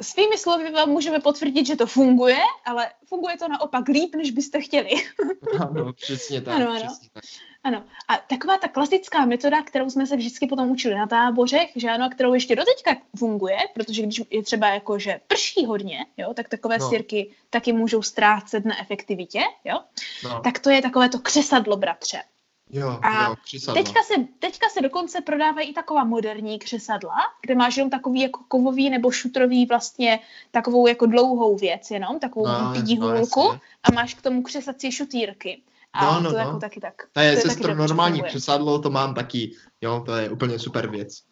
B: Svými slovy vám můžeme potvrdit, že to funguje, ale funguje to naopak líp, než byste chtěli.
A: Ano, přesně tak.
B: Ano, ano.
A: Přesně tak.
B: Ano. A taková ta klasická metoda, kterou jsme se vždycky potom učili na tábořech, že ano, a kterou ještě doteďka funguje, protože když je třeba jako, že prší hodně, jo, tak takové
A: No.
B: no. sirky taky můžou ztrácet na efektivitě, jo,
A: No.
B: tak to je takové to křesadlo, bratře.
A: Jo,
B: A
A: jo, křisadla.
B: Teďka se, teďka se dokonce prodávají i taková moderní křesadla, kde máš jenom takový jako kovový nebo šutrový vlastně takovou jako dlouhou věc jenom, takovou
A: No,
B: pidí
A: no,
B: a máš k tomu křesací šutírky. A
A: No, no,
B: to
A: no.
B: jako taky tak.
A: To je
B: to taky
A: sestro normální
B: funguje.
A: křesadlo, to mám taky, jo, to je úplně super věc.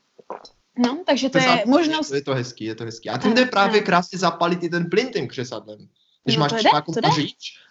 B: No, takže to je
A: Křesadlo,
B: možnost...
A: Je to hezký, je to hezký. A tím jde právě krásně zapalit i ten plyn tím křesadlem. Když
B: No
A: máš
B: to
A: třeba jako
B: to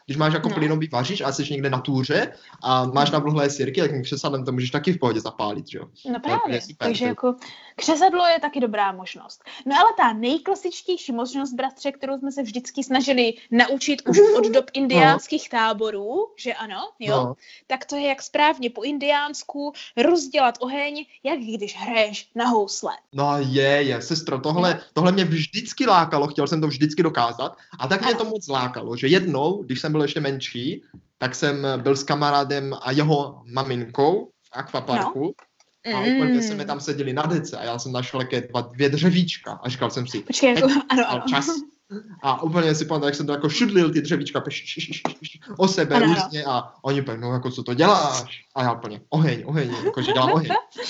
A: když máš jako
B: No.
A: plynový vařič a jsi někde na túře a máš na vlhlé sirky, tak křesadlem to můžeš taky v pohodě zapálit, že jo.
B: No právě,
A: super,
B: takže jako křesadlo je taky dobrá možnost. No ale ta nejklasičtější možnost, bratře, kterou jsme se vždycky snažili naučit už od dob indiánských táborů, že ano, jo,
A: No.
B: tak to je jak správně po indiánsku rozdělat oheň, jak když hraješ na housle.
A: No je, je, sestro, tohle, tohle mě vždycky lákalo, chtěl jsem to vždycky dokázat a tak mě
B: Ano.
A: to moc lákalo, že jednou, když jsem byl ještě menší, tak jsem byl s kamarádem a jeho maminkou v akvaparku a úplně jsme tam seděli na dece a já jsem našel jaké dva, dvě dřevíčka a říkal jsem si,
B: Počkej, jako, ano, ano.
A: čas. A úplně si pamatuju, jak jsem to jako šudlil ty dřevíčka peš- š- š- š- o sebe
B: Ano,
A: různě a oni úplně, no jako co to děláš? A já úplně, oheň, oheň, jako že dělám oheň.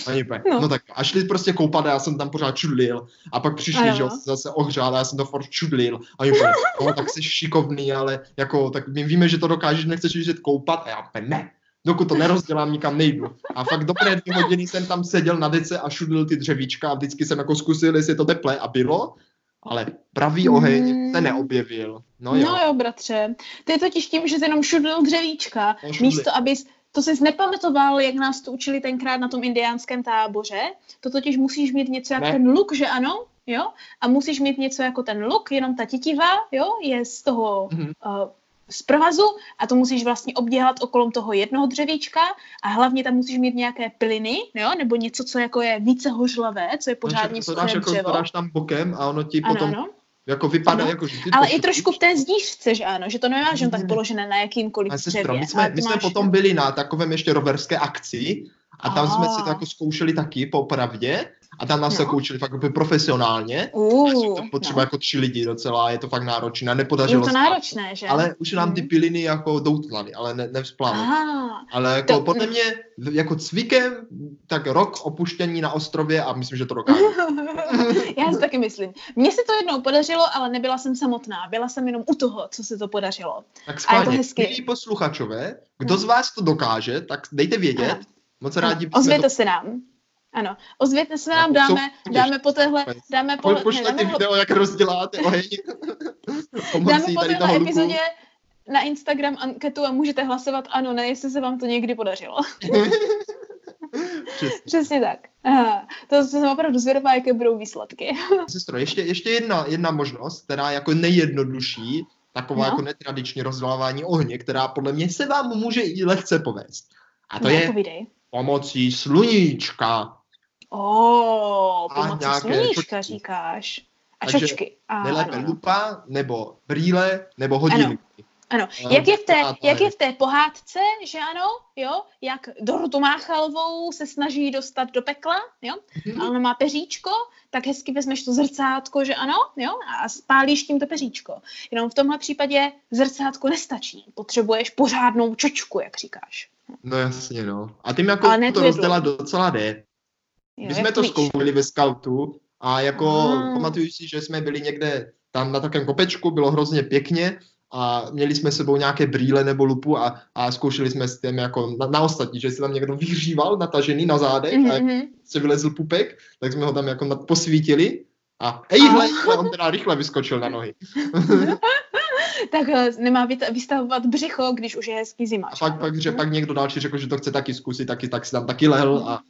A: A oni úplně,
B: No.
A: no. tak a šli prostě koupat a já jsem tam pořád čudlil. A pak přišli,
B: Ano.
A: že jo, zase ohřál a já jsem to furt čudlil. A oni úplně, no tak jsi šikovný, ale jako, tak my víme, že to dokážeš, nechceš jít koupat. A já úplně, ne, dokud to nerozdělám, nikam nejdu. A fakt dobré dvě hodiny jsem tam seděl na dece a šudlil ty dřevíčka a vždycky jsem jako zkusil, jestli je to teplé a bylo. Ale pravý oheň se
B: Mm.
A: neobjevil. No
B: No
A: jo.
B: jo. bratře. Ty je totiž tím, že jsi jenom šudlil dřevíčka,
A: No,
B: místo abys to jsi nepamatoval, jak nás to učili tenkrát na tom indiánském táboře. To totiž musíš mít něco jako
A: Ne.
B: ten luk, že ano? Jo? A musíš mít něco jako ten luk, jenom ta titiva, jo, je z toho
A: Mhm.
B: uh, z provazu a to musíš vlastně obděhat okolo toho jednoho dřevíčka a hlavně tam musíš mít nějaké plyny, jo, nebo něco, co jako je více hořlavé, co je pořádně
A: to dáš,
B: suché
A: jako, to dáš tam bokem a ono ti
B: Ano,
A: potom
B: ano.
A: jako vypadá,
B: Ano.
A: jako že ty
B: Ale i trošku v té zdířce, že ano, že to nemáš jen tak
A: ne.
B: položené na jakýmkoliv dřevě.
A: my jsme, my jsme
B: máš-
A: potom byli na takovém ještě roverské akci a tam jsme si to
B: Ah.
A: jako zkoušeli taky popravdě a tam nás
B: No.
A: no. učili fakt úplně profesionálně.
B: Uh,
A: to potřeba
B: no.
A: jako tři lidi docela, je to fakt náročné, a
B: Je
A: nepodařilo
B: to
A: se.
B: náročné, že?
A: Ale už nám ty
B: Mhm.
A: piliny jako doutlaly, ale ne, nevzplály.
B: Aha,
A: Ale jako
B: To-
A: podle mě jako cvikem tak rok opuštění na ostrově a myslím, že to dokáže.
B: já si taky myslím. Mně se to jednou podařilo, ale nebyla jsem samotná. Byla jsem jenom u toho, co se to podařilo.
A: Tak
B: A je to
A: schválně,
B: hezky.
A: milí posluchačové, kdo
B: Mhm.
A: z vás to dokáže, tak dejte vědět.
B: Ano.
A: Moc rádi
B: Ozvěte
A: to...
B: se nám. Ano, ozvěte se nám,
A: Jako
B: dáme, dáme po téhle, dáme po,
A: pošlete video, jak rozděláte oheň.
B: dáme po téhle epizodě na Instagram anketu a můžete hlasovat ano, ne, jestli se vám to někdy podařilo.
A: Přesně.
B: Přesně tak. Aha, to jsem opravdu zvědavá, jaké budou výsledky.
A: Sestro, ještě, ještě jedna, jedna možnost, která je jako nejjednodušší, taková
B: No.
A: jako netradiční rozdělávání ohně, která podle mě se vám může i lehce povést. A to
B: no,
A: je
B: povídej.
A: Pomocí sluníčka.
B: O,
A: A
B: pomocí
A: nějaké
B: sluníčka
A: čočky.
B: říkáš. A
A: Takže
B: čočky. A,
A: Nejlépe
B: ano, ano.
A: lupa, nebo brýle, nebo hodinky.
B: Ano,
A: Eh,
B: jak je, v té, jak je v té pohádce, že ano, jo, jak Dorotu Máchalovou se snaží dostat do pekla, jo,
A: Mhm.
B: a ona má peříčko, tak hezky vezmeš to zrcátko, že ano, jo, a spálíš tím to peříčko. Jenom v tomhle případě zrcátko nestačí, potřebuješ pořádnou čočku, jak říkáš.
A: No jasně, no. A tím jako
B: ne
A: to rozdělat docela jde. My jsme to
B: víš.
A: zkoumali ve scoutu a jako
B: Ah.
A: pamatuju si, že jsme byli někde tam na takovém kopečku, bylo hrozně pěkně a měli jsme s sebou nějaké brýle nebo lupu a, a zkoušeli jsme s tím jako na, na ostatní, že si tam někdo vyhříval natažený na zádech a jak
B: Mhm.
A: se vylezl pupek, tak jsme ho tam jako posvítili a ejhle,
B: Ah.
A: on teda rychle vyskočil na nohy.
B: Tak eh, nemá vystavovat břicho, když už je hezký zima.
A: A pak, pak, že pak někdo další řekl, že to chce taky zkusit, taky, tak si tam taky lehl a,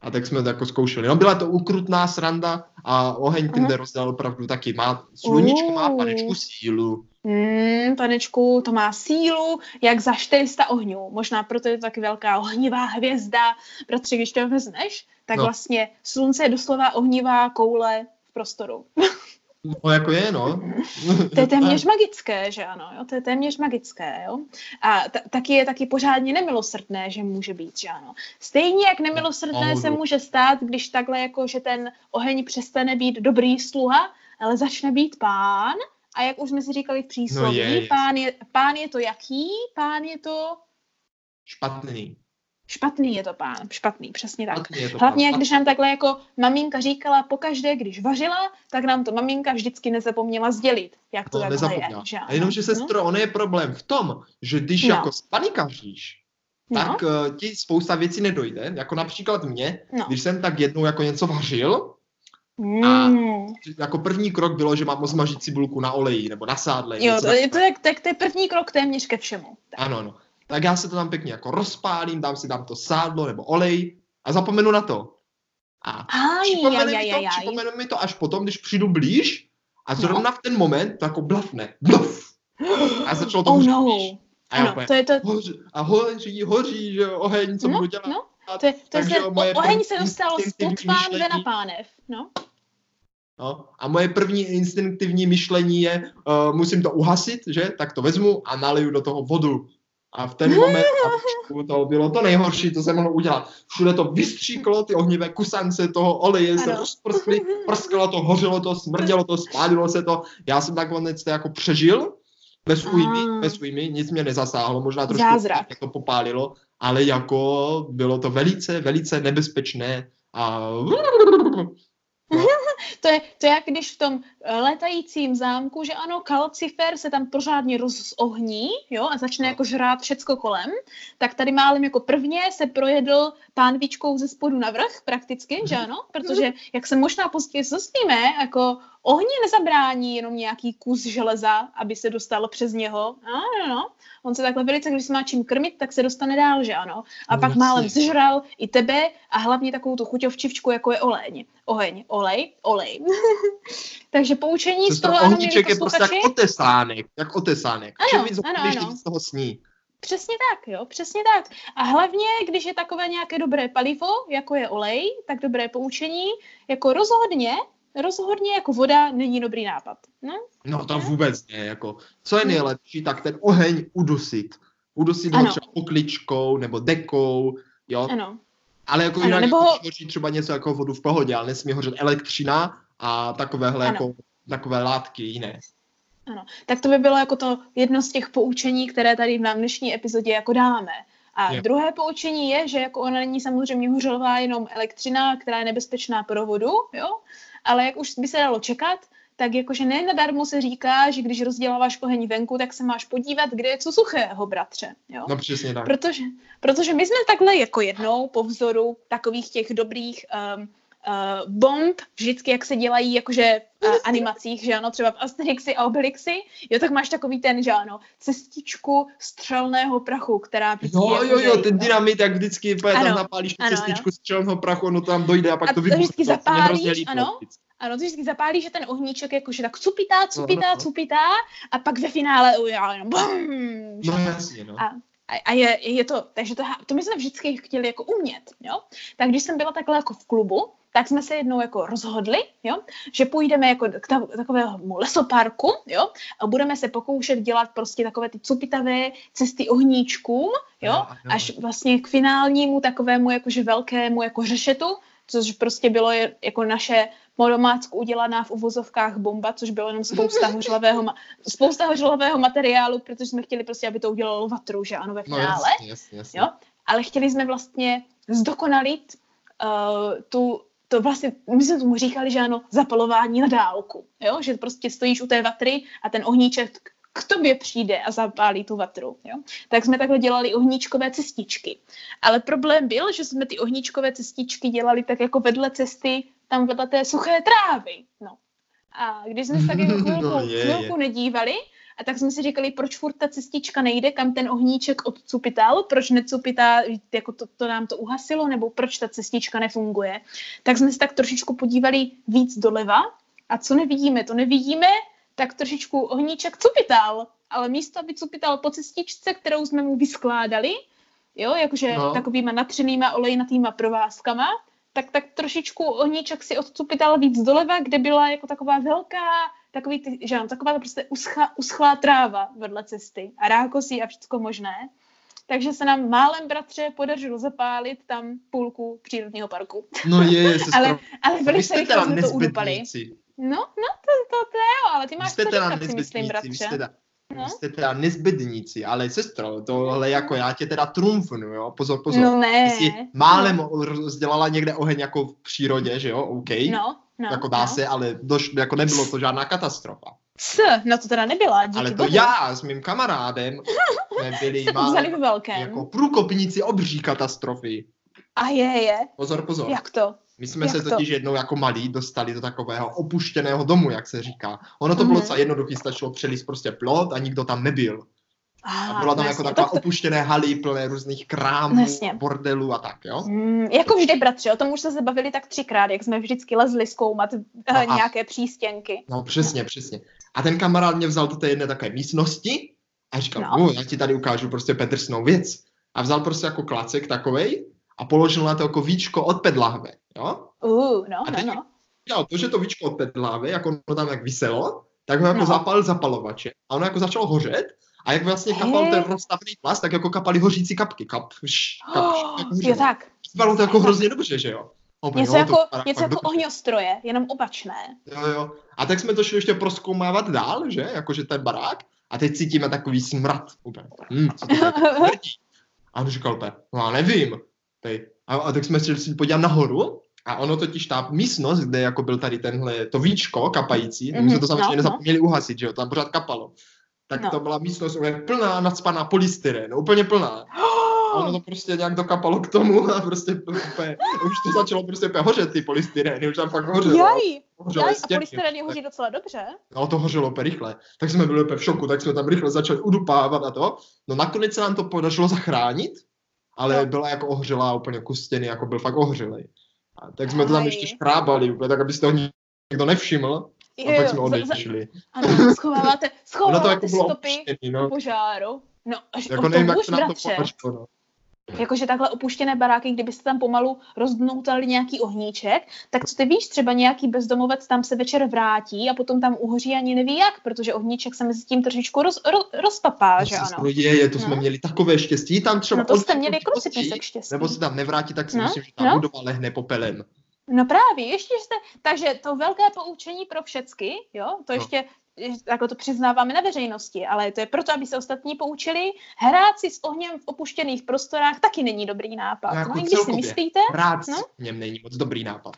A: a tak jsme to jako zkoušeli. No byla to ukrutná sranda a oheň
B: Aha.
A: jde rozdělal opravdu taky. Má, sluníčko má panečku sílu.
B: Hmm, panečku, to má sílu, jak za 400 ohňů. Možná proto je to taky velká ohnivá hvězda. Protože když to vezmeš, tak
A: No.
B: vlastně slunce je doslova ohnivá koule v prostoru.
A: No jako je, no.
B: To je téměř magické, že ano, jo? to je téměř magické, jo. A t- taky je taky pořádně nemilosrdné, že může být, že ano. Stejně jak nemilosrdné se
A: Pohodu.
B: může stát, když takhle jako, že ten oheň přestane být dobrý sluha, ale začne být pán. A jak už jsme si říkali v přísloví,
A: No je,
B: pán, je, pán je to jaký? Pán je to...
A: Špatný.
B: Špatný je to pán, špatný, přesně tak.
A: Špatný je to
B: Hlavně,
A: pán.
B: když nám takhle jako maminka říkala pokaždé, když vařila, tak nám to maminka vždycky nezapomněla sdělit, jak to
A: No,
B: takhle je. Že?
A: A jenom, že
B: no?
A: sestro, ono je problém v tom, že když
B: No.
A: jako spanikaříš,
B: No,
A: tak uh, ti spousta věcí nedojde. Jako například mě,
B: no.
A: když jsem tak jednou jako něco vařil,
B: Mm.
A: jako první krok bylo, že mám osmažit cibulku na oleji nebo na sádle.
B: Jo, to, je, to, je, tak to je první krok téměř ke všemu. Tak.
A: Ano, ano. Tak já se to tam pěkně jako rozpálím, dám si tam to sádlo nebo olej a zapomenu na to. A
B: aj,
A: mi to,
B: aj.
A: připomene mi to až potom, když přijdu blíž a
B: No.
A: zrovna v ten moment to jako blafne. Bluf. A začalo to
B: Oh no.
A: blíž. A
B: Ano,
A: úplně,
B: to je to,
A: hoří, a hoří, hoří, že oheň, co
B: No,
A: budu dělat.
B: no, to je, to je ten,
A: moje
B: oheň
A: první
B: se dostal z
A: instinktivní
B: pod pánve na pánev. No.
A: No, a moje první instinktivní myšlení je, uh, musím to uhasit, že? Tak to vezmu a naliju do toho vodu. A v ten moment a to bylo to nejhorší, to se mohlo udělat. Všude to vystříklo, ty ohnivé kusance toho oleje se rozprskly, prsklo to, hořilo to, smrdělo to, spálilo se to. Já jsem nakonec to jako přežil, bez újmy,
B: Ah.
A: bez újmy, nic mě nezasáhlo, možná trošku
B: Zázrak.
A: to popálilo, ale jako bylo to velice, velice nebezpečné a
B: To je, to je jak když v tom letajícím zámku, že ano, Kalcifer se tam pořádně rozohní, jo, a začne jako žrát všecko kolem, tak tady málem jako prvně se projedl pánvičkou ze spodu na vrch prakticky, že ano, protože jak se možná později zjistíme, jako ohni nezabrání jenom nějaký kus železa, aby se dostalo přes něho, ano, no, on se takhle velice, když se má čím krmit, tak se dostane dál, že ano, a
A: No
B: pak málem zežral i tebe a hlavně takovou tu chuťovčivčku, jako je oleň. Oheň, olej, olej. Takže poučení z toho,
A: ohníček je prostě jak otesánek, jak otesánek.
B: Ano,
A: Čím víc
B: ano,
A: ho
B: ano.
A: víc toho sní.
B: Přesně tak, jo, přesně tak. A hlavně, když je takové nějaké dobré palivo, jako je olej, tak dobré poučení, jako rozhodně, rozhodně jako voda není dobrý nápad. No,
A: No to vůbec ne, jako, co je nejlepší, tak ten oheň udusit. Udusit ho
B: Ano.
A: třeba pokličkou nebo dekou, jo.
B: ano.
A: Ale jako
B: Ano,
A: jinak
B: nebo-
A: třeba něco jako vodu v pohodě, ale nesmí hořet elektřina a takovéhle
B: Ano.
A: jako, takové látky jiné.
B: Ano, tak to by bylo jako to jedno z těch poučení, které tady v dnešní epizodě jako dáme. A
A: Jo.
B: druhé poučení je, že jako ona není samozřejmě hořelá jenom elektřina, která je nebezpečná pro vodu, jo, ale jak už by se dalo čekat, tak jakože ne nadarmo se říká, že když rozděláváš oheň venku, tak se máš podívat, kde je co suchého, bratře. Jo?
A: No přesně tak.
B: Protože, protože my jsme takhle jako jednou po vzoru takových těch dobrých um, uh, bomb, vždycky jak se dělají jakože uh, animacích, že ano, třeba v Asterixi a Obelixi, jo, tak máš takový ten, že ano, cestičku střelného prachu, která vždycky
A: Jo, jo,
B: jakože-
A: jo, ten dynamit, jak vždycky tam
B: Ano,
A: zapálíš tu
B: ano,
A: cestičku střelného prachu, ono tam dojde a pak
B: A
A: to
B: to
A: vybuchne.
B: vždycky
A: hrozně
B: zapálíš, ano.
A: vždycky.
B: Ano, to vždycky zapálí, že ten ohníček jakože tak cupitá, cupitá,
A: no.
B: cupitá a pak ve finále udělá jenom bum,
A: No
B: ano.
A: jasně, no.
B: A, a, a je, je to, takže to, to my jsme vždycky chtěli jako umět, jo. Tak když jsem byla takhle jako v klubu, tak jsme se jednou jako rozhodli, jo, že půjdeme jako k ta, takovému lesoparku, jo, a budeme se pokoušet dělat prostě takové ty cupitavé cesty ohníčkům, jo,
A: Ano, ano.
B: až vlastně k finálnímu takovému jakože velkému jako řešetu, což prostě bylo jako naše po domácku udělaná v uvozovkách bomba, což bylo jenom spousta hořlavého, ma- spousta hořlavého materiálu, protože jsme chtěli prostě, aby to udělalo vatru, že ano, ve
A: No
B: finále,
A: jasně, jasně, jasně.
B: jo, ale chtěli jsme vlastně zdokonalit uh, tu, to vlastně, my jsme tomu říkali, že ano, zapalování na dálku, jo, že prostě stojíš u té vatry a ten ohníček k tobě přijde a zapálí tu vatru, jo. Tak jsme takhle dělali ohníčkové cestičky. Ale problém byl, že jsme ty ohníčkové cestičky dělali tak jako vedle cesty, tam vedle té suché trávy, no. A když jsme se tak jako chvilku,
A: No, je,
B: chvilku nedívali, a tak jsme si říkali, proč furt ta cestička nejde, kam ten ohníček odcupital, proč necupitá, jako to, to nám to uhasilo, nebo proč ta cestička nefunguje. Tak jsme se tak trošičku podívali víc doleva a co nevidíme, to nevidíme, tak trošičku ohníček cupital, ale místo, aby cupital po cestičce, kterou jsme mu vyskládali, jo, jakože
A: No.
B: takovýma natřenýma olejnatýma provázkama, tak, tak trošičku ohníček si odcupital víc doleva, kde byla jako taková velká, takový ty, že ano, taková prostě uschla, uschlá tráva vedle cesty a rákosí a všecko možné. Takže se nám málem, bratře, podařilo zapálit tam půlku přírodního parku.
A: No je, sestro.
B: Ale, ale velice rychle jsme to udupali. No, no, to, to, to jo, ale ty máš
A: jste teda
B: to si myslím,
A: vy
B: bratře.
A: jste, teda,
B: No.
A: Jste teda nezbedníci, ale sestro, tohle jako já tě teda trumfnu, jo, pozor, pozor.
B: No ne.
A: Ty jsi málem rozdělala někde oheň jako v přírodě, že jo, OK.
B: No, no,
A: jako dá
B: no.
A: se, ale doš, jako nebylo to žádná katastrofa.
B: S, no to teda nebyla, díky
A: ale to
B: bohu.
A: já s mým kamarádem jsme byli
B: to velkém.
A: jako průkopníci obří katastrofy.
B: A je, je.
A: Pozor, pozor.
B: Jak to?
A: My jsme
B: Jak
A: se
B: to?
A: totiž jednou jako malí dostali do takového opuštěného domu, jak se říká. Ono to bylo
B: Mhm.
A: docela jednoduché, stačilo přelíst prostě plot a nikdo tam nebyl.
B: A,
A: byla tam jako taková
B: tak to,
A: opuštěné haly plné různých krámů,
B: Jasně.
A: bordelů a tak, jo?
B: Mm, jako vždy, bratře, o tom už jsme se bavili tak třikrát, jak jsme vždycky lezli zkoumat uh,
A: a-
B: nějaké přístěnky.
A: No přesně, přesně. A ten kamarád mě vzal do té jedné takové místnosti a říkal,
B: No.
A: no. já ti tady ukážu prostě Petrsnou věc. A vzal prostě jako klacek takovej a položil na to jako víčko od pedláhve, jo?
B: Uh, no,
A: A
B: no, no.
A: dělal to, že to víčko od pedláhve, jako ono tam jak vyselo, tak ho jako
B: No.
A: no. zapal zapalovače. A ono jako začalo hořet a jak vlastně kapal ten rozstavený plast, tak jako kapaly hořící kapky. Kap, š, kap, š, jako
B: Oh,
A: hořelo.
B: jo tak,
A: Vypadalo to jako hrozně dobře, že jo? Úplně,
B: něco
A: jo,
B: jako,
A: to
B: něco jako
A: dobře.
B: ohňostroje, jenom opačné.
A: Jo, jo. A tak jsme to šli ještě proskoumávat dál, že? Jakože ten barák. A teď cítíme takový smrad. Úplně. Hm, co to smrdí? A on říkal no já nevím. Tej. A, a, tak jsme šli si podívat nahoru. A ono totiž ta místnost, kde jako byl tady tenhle, to víčko kapající, mm-hmm, my jsme to
B: Mhm,
A: samozřejmě
B: no, no.
A: nezapomněli uhasit, že jo, tam pořád kapalo. Tak
B: No.
A: to byla místnost úplně plná, nadspaná polystyren, úplně plná. A ono to prostě nějak dokapalo k tomu a prostě úplně, už to začalo prostě úplně hořet, ty polystyreny, už tam fakt hořelo.
B: Jaj,
A: Hořely
B: jaj, a
A: stěny.
B: polystyrén je hoří docela dobře.
A: No to hořelo úplně rychle. Tak jsme byli úplně v šoku, tak jsme tam rychle začali udupávat a to. No nakonec se nám to podařilo zachránit, ale
B: No.
A: byla jako ohřelá úplně kus stěny, jako byl fakt ohřelej. A tak jsme to tam
B: Aj.
A: ještě škrábali, úplně, tak abyste ho někdo nevšiml. A
B: Jo,
A: pak jsme
B: za-
A: odešli.
B: Ano, schováváte,
A: to
B: schováváte
A: jako
B: stopy
A: opuštěný, no.
B: požáru. No, až
A: Jako
B: to
A: nevím, jak to
B: bratře.
A: podařilo, no.
B: Jakože takhle opuštěné baráky, kdybyste tam pomalu rozdnoutali nějaký ohníček, tak co ty víš, třeba nějaký bezdomovec tam se večer vrátí a potom tam uhoří ani neví jak, protože ohníček se mezi tím trošičku roz, roz, rozpapá,
A: To
B: že ano.
A: děje, to jsme
B: No.
A: měli takové štěstí, tam třeba...
B: No to jste měli
A: od-
B: písek štěstí.
A: Nebo se tam nevrátí, tak si
B: No,
A: myslím, že ta
B: no.
A: budova lehne popelem.
B: No právě, ještě jste, takže to velké poučení pro všecky, jo, to
A: No.
B: ještě, jako to přiznáváme na veřejnosti, ale to je proto, aby se ostatní poučili, hrát si s ohněm v opuštěných prostorách taky není dobrý nápad.
A: No, jako
B: No, i když si myslíte,
A: Hrát
B: No.
A: no? v něm není moc dobrý nápad.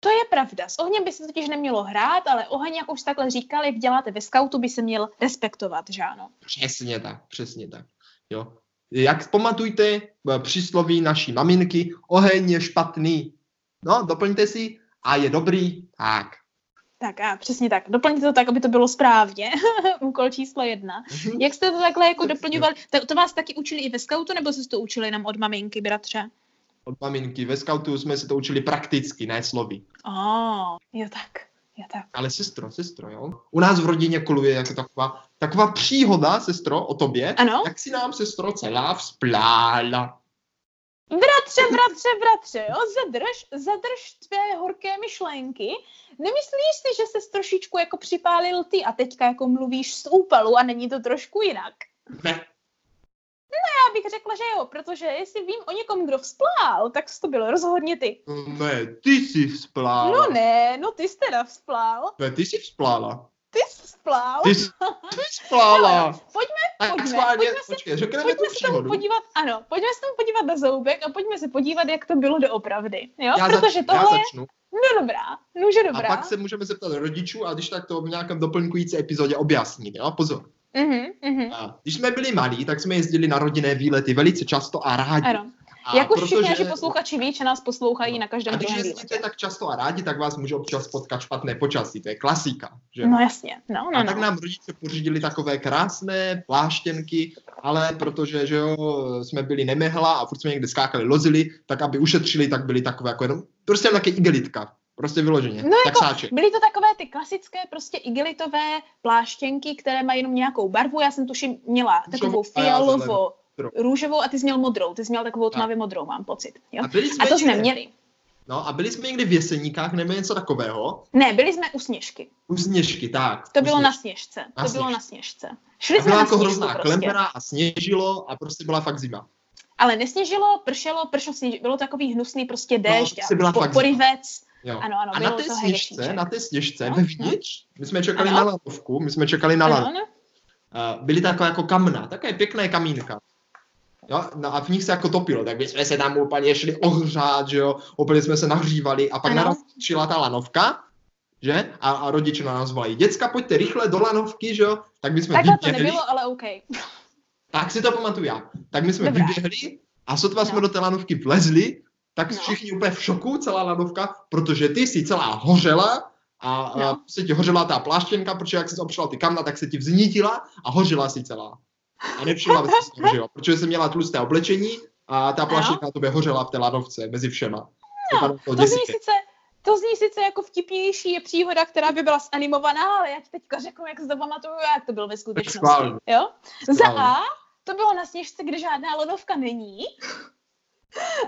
B: To je pravda. S ohněm by se totiž nemělo hrát, ale oheň, jak už takhle říkal, jak děláte ve skautu, by se měl respektovat, že ano?
A: Přesně tak, přesně tak. Jo. Jak pamatujte eh, přísloví naší maminky, oheň je špatný. No, doplňte si, a je dobrý, tak.
B: Tak a přesně tak. Doplňte to tak, aby to bylo správně. Úkol číslo jedna.
A: Mhm.
B: Jak jste to takhle jako doplňovali? To, to vás taky učili i ve skautu, nebo jste to učili jenom od maminky, bratře?
A: Od maminky. Ve skautu jsme se to učili prakticky, ne slovy.
B: Oh, jo tak, jo tak.
A: Ale sestro, sestro, jo. U nás v rodině koluje jako taková, taková příhoda, sestro, o tobě.
B: Ano?
A: Jak si nám, sestro, celá vzplála.
B: Bratře, bratře, bratře, jo, zadrž, zadrž tvé horké myšlenky. Nemyslíš si, že se trošičku jako připálil ty a teďka jako mluvíš z úpalu a není to trošku jinak?
A: Ne,
B: Já bych řekla, že jo, protože jestli vím o někom, kdo vzplál, tak to bylo rozhodně ty.
A: ne, ty jsi vzplála.
B: No ne, no ty jsi teda vzplál.
A: ne ty jsi vzplála.
B: Vzplál.
A: Ty jsi, jsi vzplála.
B: Pojďme, pojďme,
A: schválně,
B: pojďme se-
A: počkej, řekneme
B: pojďme
A: tu
B: se tomu podívat, ano, pojďme se tomu podívat na zoubek a pojďme se podívat, jak to bylo doopravdy. Jo?
A: Já,
B: Protože
A: začnu,
B: tohle
A: já
B: je,
A: začnu.
B: no dobrá, nože dobrá.
A: A pak se můžeme zeptat rodičů a když tak to v nějakém doplňkující epizodě objasníme, jo? Pozor.
B: Mhm, mhm.
A: A když jsme byli malí, tak jsme jezdili na rodinné výlety velice často a rádi.
B: Ano.
A: A
B: Jak už všichni naši posluchači ví, že nás poslouchají na
A: A
B: každém
A: když
B: druhém
A: jezdíte tak často a rádi, tak vás může občas potkat špatné počasí, to je klasika. Že?
B: No jasně, no, no,
A: a tak
B: no.
A: nám rodiče pořídili takové krásné pláštěnky, ale protože že jo, jsme byli nemehla a furt jsme někde skákali, lozili, tak aby ušetřili, tak byly takové jako jenom, prostě také igelitka. Prostě vyloženě.
B: No
A: tak
B: jako-. Byly to takové ty klasické prostě igelitové pláštěnky, které mají jenom nějakou barvu. Já jsem tuším měla takovou
A: a
B: fialovou,
A: zelenou.
B: růžovou a ty jsi měl modrou. Ty jsi měl takovou
A: Tak.
B: tmavě modrou, mám pocit. Jo?
A: A, byli jsme
B: A to jsme
A: někde,
B: měli.
A: No a byli jsme někde v Jeseníkách nebo něco takového.
B: Ne, byli jsme u Sněžky.
A: U Sněžky, tak.
B: To bylo na Sněžce.
A: Na
B: To bylo
A: Sněžce.
B: na Sněžce. Šli
A: A
B: jsme
A: byla
B: na
A: jako
B: Sněžku
A: hrozná
B: prostě.
A: klempera a sněžilo a prostě byla fakt zima.
B: Ale nesněžilo, pršelo, pršelo sněž... Bylo takový hnusný prostě déšť
A: prostě byla
B: a po, porivec.
A: Jo.
B: Ano, ano,
A: a
B: bylo
A: na té sněžce, na té sněžce,
B: No,
A: vevnitř, my jsme čekali
B: Ano.
A: na lanovku, my jsme čekali na
B: Ano,
A: lanovku.
B: ano.
A: uh, byly takové jako kamna, také pěkné kamínka. Jo, no a v nich se jako topilo, tak my jsme se tam úplně šli ohřát, že jo, úplně jsme se nahřívali a pak naraz přijela ta lanovka, že? A, a rodiče na nás volají, děcka, pojďte rychle do lanovky, že jo? Tak my jsme
B: Takhle to nebylo, ale OK.
A: Tak si to pamatuju já. Tak my jsme Dobrá. vyběhli a sotva no. jsme do té lanovky vlezli, tak no. všichni úplně v šoku, celá lanovka, protože ty si celá hořela a, no. a se ti hořela ta pláštěnka, protože jak jsi opřela ty kamna, tak se ti vznítila a hořela si celá. A nevšimla si to, že jo? Protože jsem měla tlusté oblečení a ta pláštěnka no. tobě hořela v té lanovce mezi všema.
B: No, to, to zní sice, to zní sice jako vtipnější je příhoda, která by byla zanimovaná, ale já ti teďka řeknu, jak se to pamatuju, jak to bylo ve skutečnosti. Jo? Za A to bylo na sněžce, kde žádná ledovka není.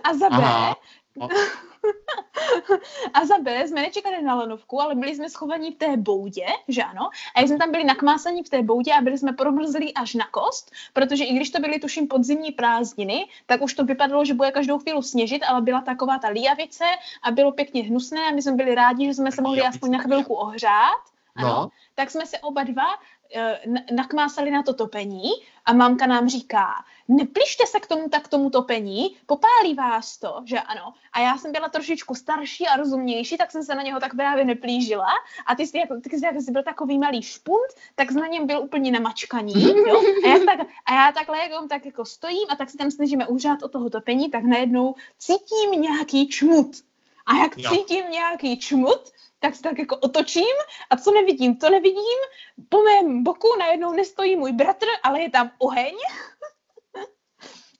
B: A za B, Aha. a za B jsme nečekali na lanovku, ale byli jsme schovaní v té boudě, že ano? A jsme tam byli nakmásaní v té boudě a byli jsme promrzlí až na kost, protože i když to byly tuším podzimní prázdniny, tak už to vypadalo, že bude každou chvíli sněžit, ale byla taková ta liavice a bylo pěkně hnusné a my jsme byli rádi, že jsme se mohli aspoň na chvilku ohřát. Ano, no. tak jsme se oba dva nakmásali na to topení a mamka nám říká, neplište se k tomu tak tomu topení, popálí vás to, že ano. A já jsem byla trošičku starší a rozumnější, tak jsem se na něho tak právě neplížila a ty jsi, jako, ty jsi, jako jsi byl takový malý špunt, tak na něm byl úplně namačkaný, jo? A já, tak, a já takhle jako, tak jako stojím a tak se tam snažíme uhřát od toho topení, tak najednou cítím nějaký čmut. A jak jo. cítím nějaký čmut, tak se tak jako otočím a co nevidím, to nevidím. Po mém boku najednou nestojí můj bratr, ale je tam oheň.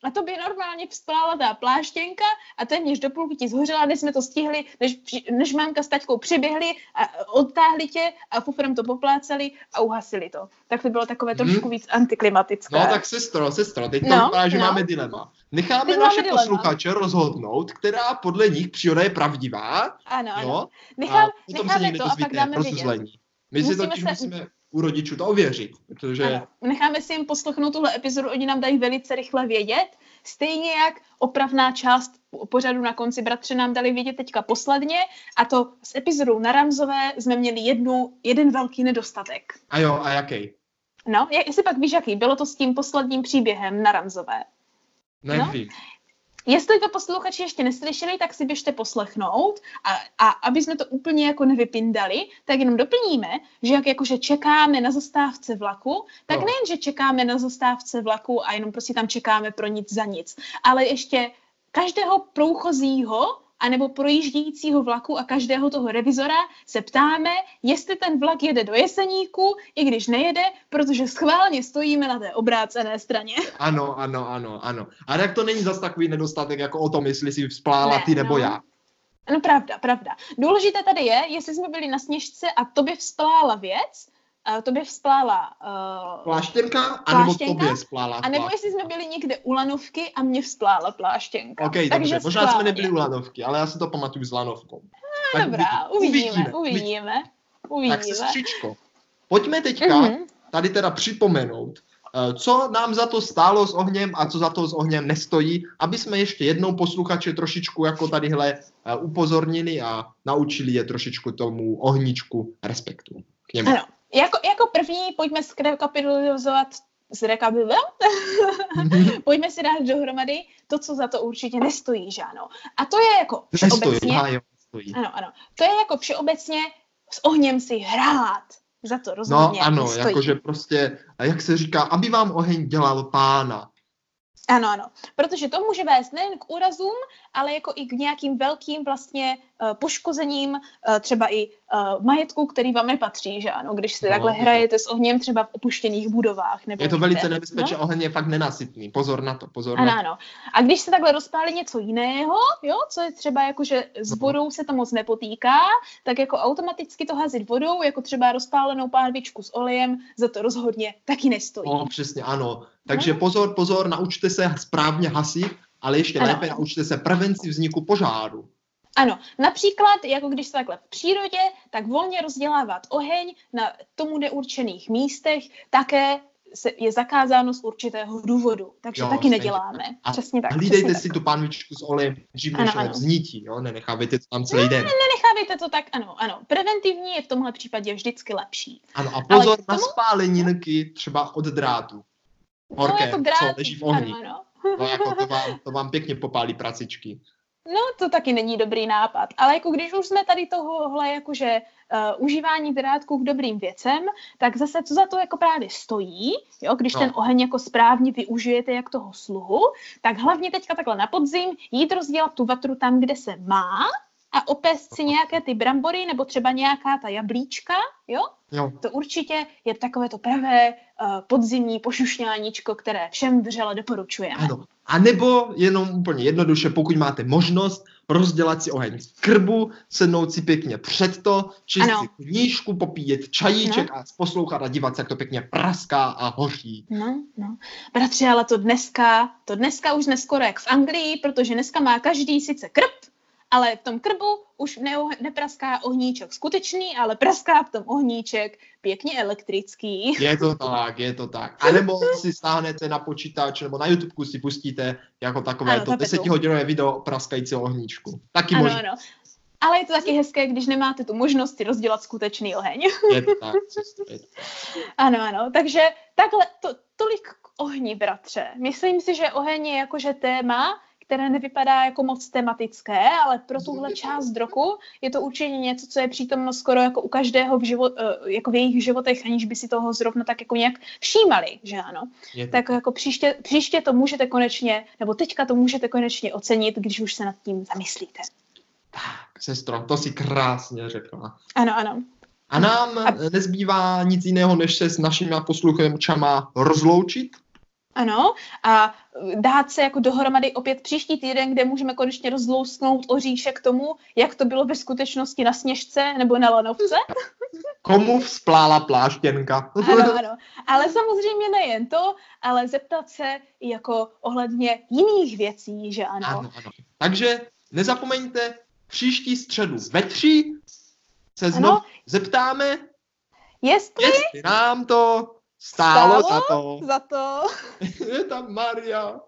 B: A to by normálně vzplála ta pláštěnka a téměř do půlky ti zhořela, než jsme to stihli, než, než mámka s taťkou přiběhli a odtáhli tě a fufrem to popláceli a uhasili to. Tak to bylo takové trošku hmm. víc antiklimatické.
A: No tak sestro, sestro, teď no, vypadá, že no. máme dilema. Necháme teď naše posluchače dilema. rozhodnout, která podle nich příroda je pravdivá.
B: Ano, ano. Nechám, necháme to a pak dáme
A: vidět. My si totiž se... musíme u rodičů to ověřit, protože... Ano.
B: Necháme si jim poslechnout tuhle epizodu, oni nám dají velice rychle vědět. Stejně jak opravná část pořadu na konci bratře nám dali vědět teďka posledně a to s epizodou na Ramzové jsme měli jednu, jeden velký nedostatek.
A: A jo, a jaký?
B: No, jestli pak víš, jaký. Bylo to s tím posledním příběhem na Ramzové.
A: Nevím. No?
B: Jestli to posluchači ještě neslyšeli, tak si běžte poslechnout a, a aby jsme to úplně jako nevypindali, tak jenom doplníme, že jak jakože čekáme na zastávce vlaku, tak no. nejen, že čekáme na zastávce vlaku a jenom prostě tam čekáme pro nic za nic, ale ještě každého průchozího anebo projíždějícího vlaku a každého toho revizora se ptáme, jestli ten vlak jede do Jeseníku, i když nejede, protože schválně stojíme na té obrácené straně.
A: Ano, ano, ano, ano. A tak to není zas takový nedostatek jako o tom, jestli si vzplála ne, ty nebo no. já.
B: No pravda, pravda. Důležité tady je, jestli jsme byli na sněžce a to by vzplála věc, uh, to by vzplála
A: uh, pláštěnka, anebo to by vzplála
B: A nebo jestli jsme byli někde u lanovky a mě vzplála pláštěnka.
A: Ok, Takže dobře, možná jsme nebyli u lanovky, ale já si to pamatuju s lanovkou.
B: No, tak dobrá, uvidíme, uvidíme. uvidíme. uvidíme.
A: Tak sestřičko, pojďme teďka mm-hmm. tady teda připomenout, eh, co nám za to stálo s ohněm a co za to s ohněm nestojí, aby jsme ještě jednou posluchače trošičku jako tadyhle upozornili a naučili je trošičku tomu ohničku respektu. K němu.
B: Ano, jako, jako první pojďme zrekapitulizovat zrekapitulovat? Mm-hmm. pojďme si dát dohromady to, co za to určitě nestojí, že ano. A to je jako všeobecně... Nestojí, nestojí. Ano, ano. To je jako všeobecně s ohněm si hrát. Za to rozhodně
A: No ano, jakože prostě, jak se říká, aby vám oheň dělal pána.
B: Ano, ano. Protože to může vést nejen k úrazům, ale jako i k nějakým velkým vlastně poškozením uh, třeba i uh, majetku, který vám nepatří, že ano, když si no, takhle hrajete s ohněm třeba v opuštěných budovách. Nebo
A: je to velice nebezpečné, no? oheň je fakt nenasytný, pozor na to, pozor
B: ano,
A: na
B: to. Ano, A když se takhle rozpálí něco jiného, jo, co je třeba jako, že s no. vodou se to moc nepotýká, tak jako automaticky to hazit vodou, jako třeba rozpálenou pánvičku s olejem, za to rozhodně taky nestojí.
A: No, přesně, ano. Takže no. pozor, pozor, naučte se správně hasit, ale ještě ano. lépe naučte se prevenci vzniku požáru.
B: Ano, například, jako když jste takhle v přírodě, tak volně rozdělávat oheň na tomu neurčených místech, také je zakázáno z určitého důvodu, takže jo, taky neděláme. A Přesně tak.
A: Hlídejte
B: přesně
A: si
B: tak.
A: tu pánvičku s olejem dřív než vznítí, jo? nenechávejte to tam celý den.
B: Ne, nenechávejte to tak, ano, ano. Preventivní je v tomhle případě vždycky lepší.
A: Ano a pozor tomu... na spáleninky třeba od drátu. Horké,
B: no, jako drát,
A: co leží v ohni.
B: Ano, ano.
A: No, jako to, vám, to vám pěkně popálí pracičky.
B: No, to taky není dobrý nápad. Ale jako když už jsme tady tohohle jakože uh, užívání drátku k dobrým věcem, tak zase co za to jako právě stojí, jo, když no. ten oheň jako správně využijete jak toho sluhu, tak hlavně teďka takhle na podzim jít rozdělat tu vatru tam, kde se má a opést si nějaké ty brambory nebo třeba nějaká ta jablíčka, jo?
A: jo.
B: To určitě je takové to pravé uh, podzimní pošušňáníčko, které všem vřele doporučujeme.
A: Ano. A nebo jenom úplně jednoduše, pokud máte možnost, rozdělat si oheň v krbu, sednout si pěkně před to, číst si knížku, popíjet čajíček no. a poslouchat a dívat se, jak to pěkně praská a hoří.
B: No, no. Bratři, ale to dneska, to dneska už neskoro jak v Anglii, protože dneska má každý sice krb, ale v tom krbu už ne, nepraská ohníček skutečný, ale praská v tom ohníček pěkně elektrický.
A: Je to tak, je to tak. A nebo si stáhnete na počítač nebo na YouTube si pustíte jako takové ano, to desetihodinové video praskajícího ohníčku. Taky
B: ano,
A: možná.
B: Ano. Ale je to taky hezké, když nemáte tu možnost si rozdělat skutečný oheň.
A: Je to tak. Je to.
B: Ano, ano. Takže takhle, to, tolik k ohni, bratře. Myslím si, že oheň je jakože téma, které nevypadá jako moc tematické, ale pro tuhle část roku je to určitě něco, co je přítomno skoro jako u každého v, život, eh, jako v jejich životech, aniž by si toho zrovna tak jako nějak všímali, že ano. Je tak jako příště, příště to můžete konečně, nebo teďka to můžete konečně ocenit, když už se nad tím zamyslíte.
A: Tak, sestro, to si krásně řekla.
B: Ano, ano.
A: A nám a... nezbývá nic jiného, než se s našimi posluchačama rozloučit.
B: Ano, a dát se jako dohromady opět příští týden, kde můžeme konečně rozlousknout oříšek tomu, jak to bylo ve skutečnosti na Sněžce nebo na Lanovce.
A: Komu vzplála pláštěnka.
B: ano, ano. Ale samozřejmě nejen to, ale zeptat se jako ohledně jiných věcí, že ano.
A: Ano, ano. Takže nezapomeňte, příští středu ve tři se znovu zeptáme,
B: jestli...
A: jestli nám to Stálo, Stálo za to.
B: Za to.
A: Je tam Maria.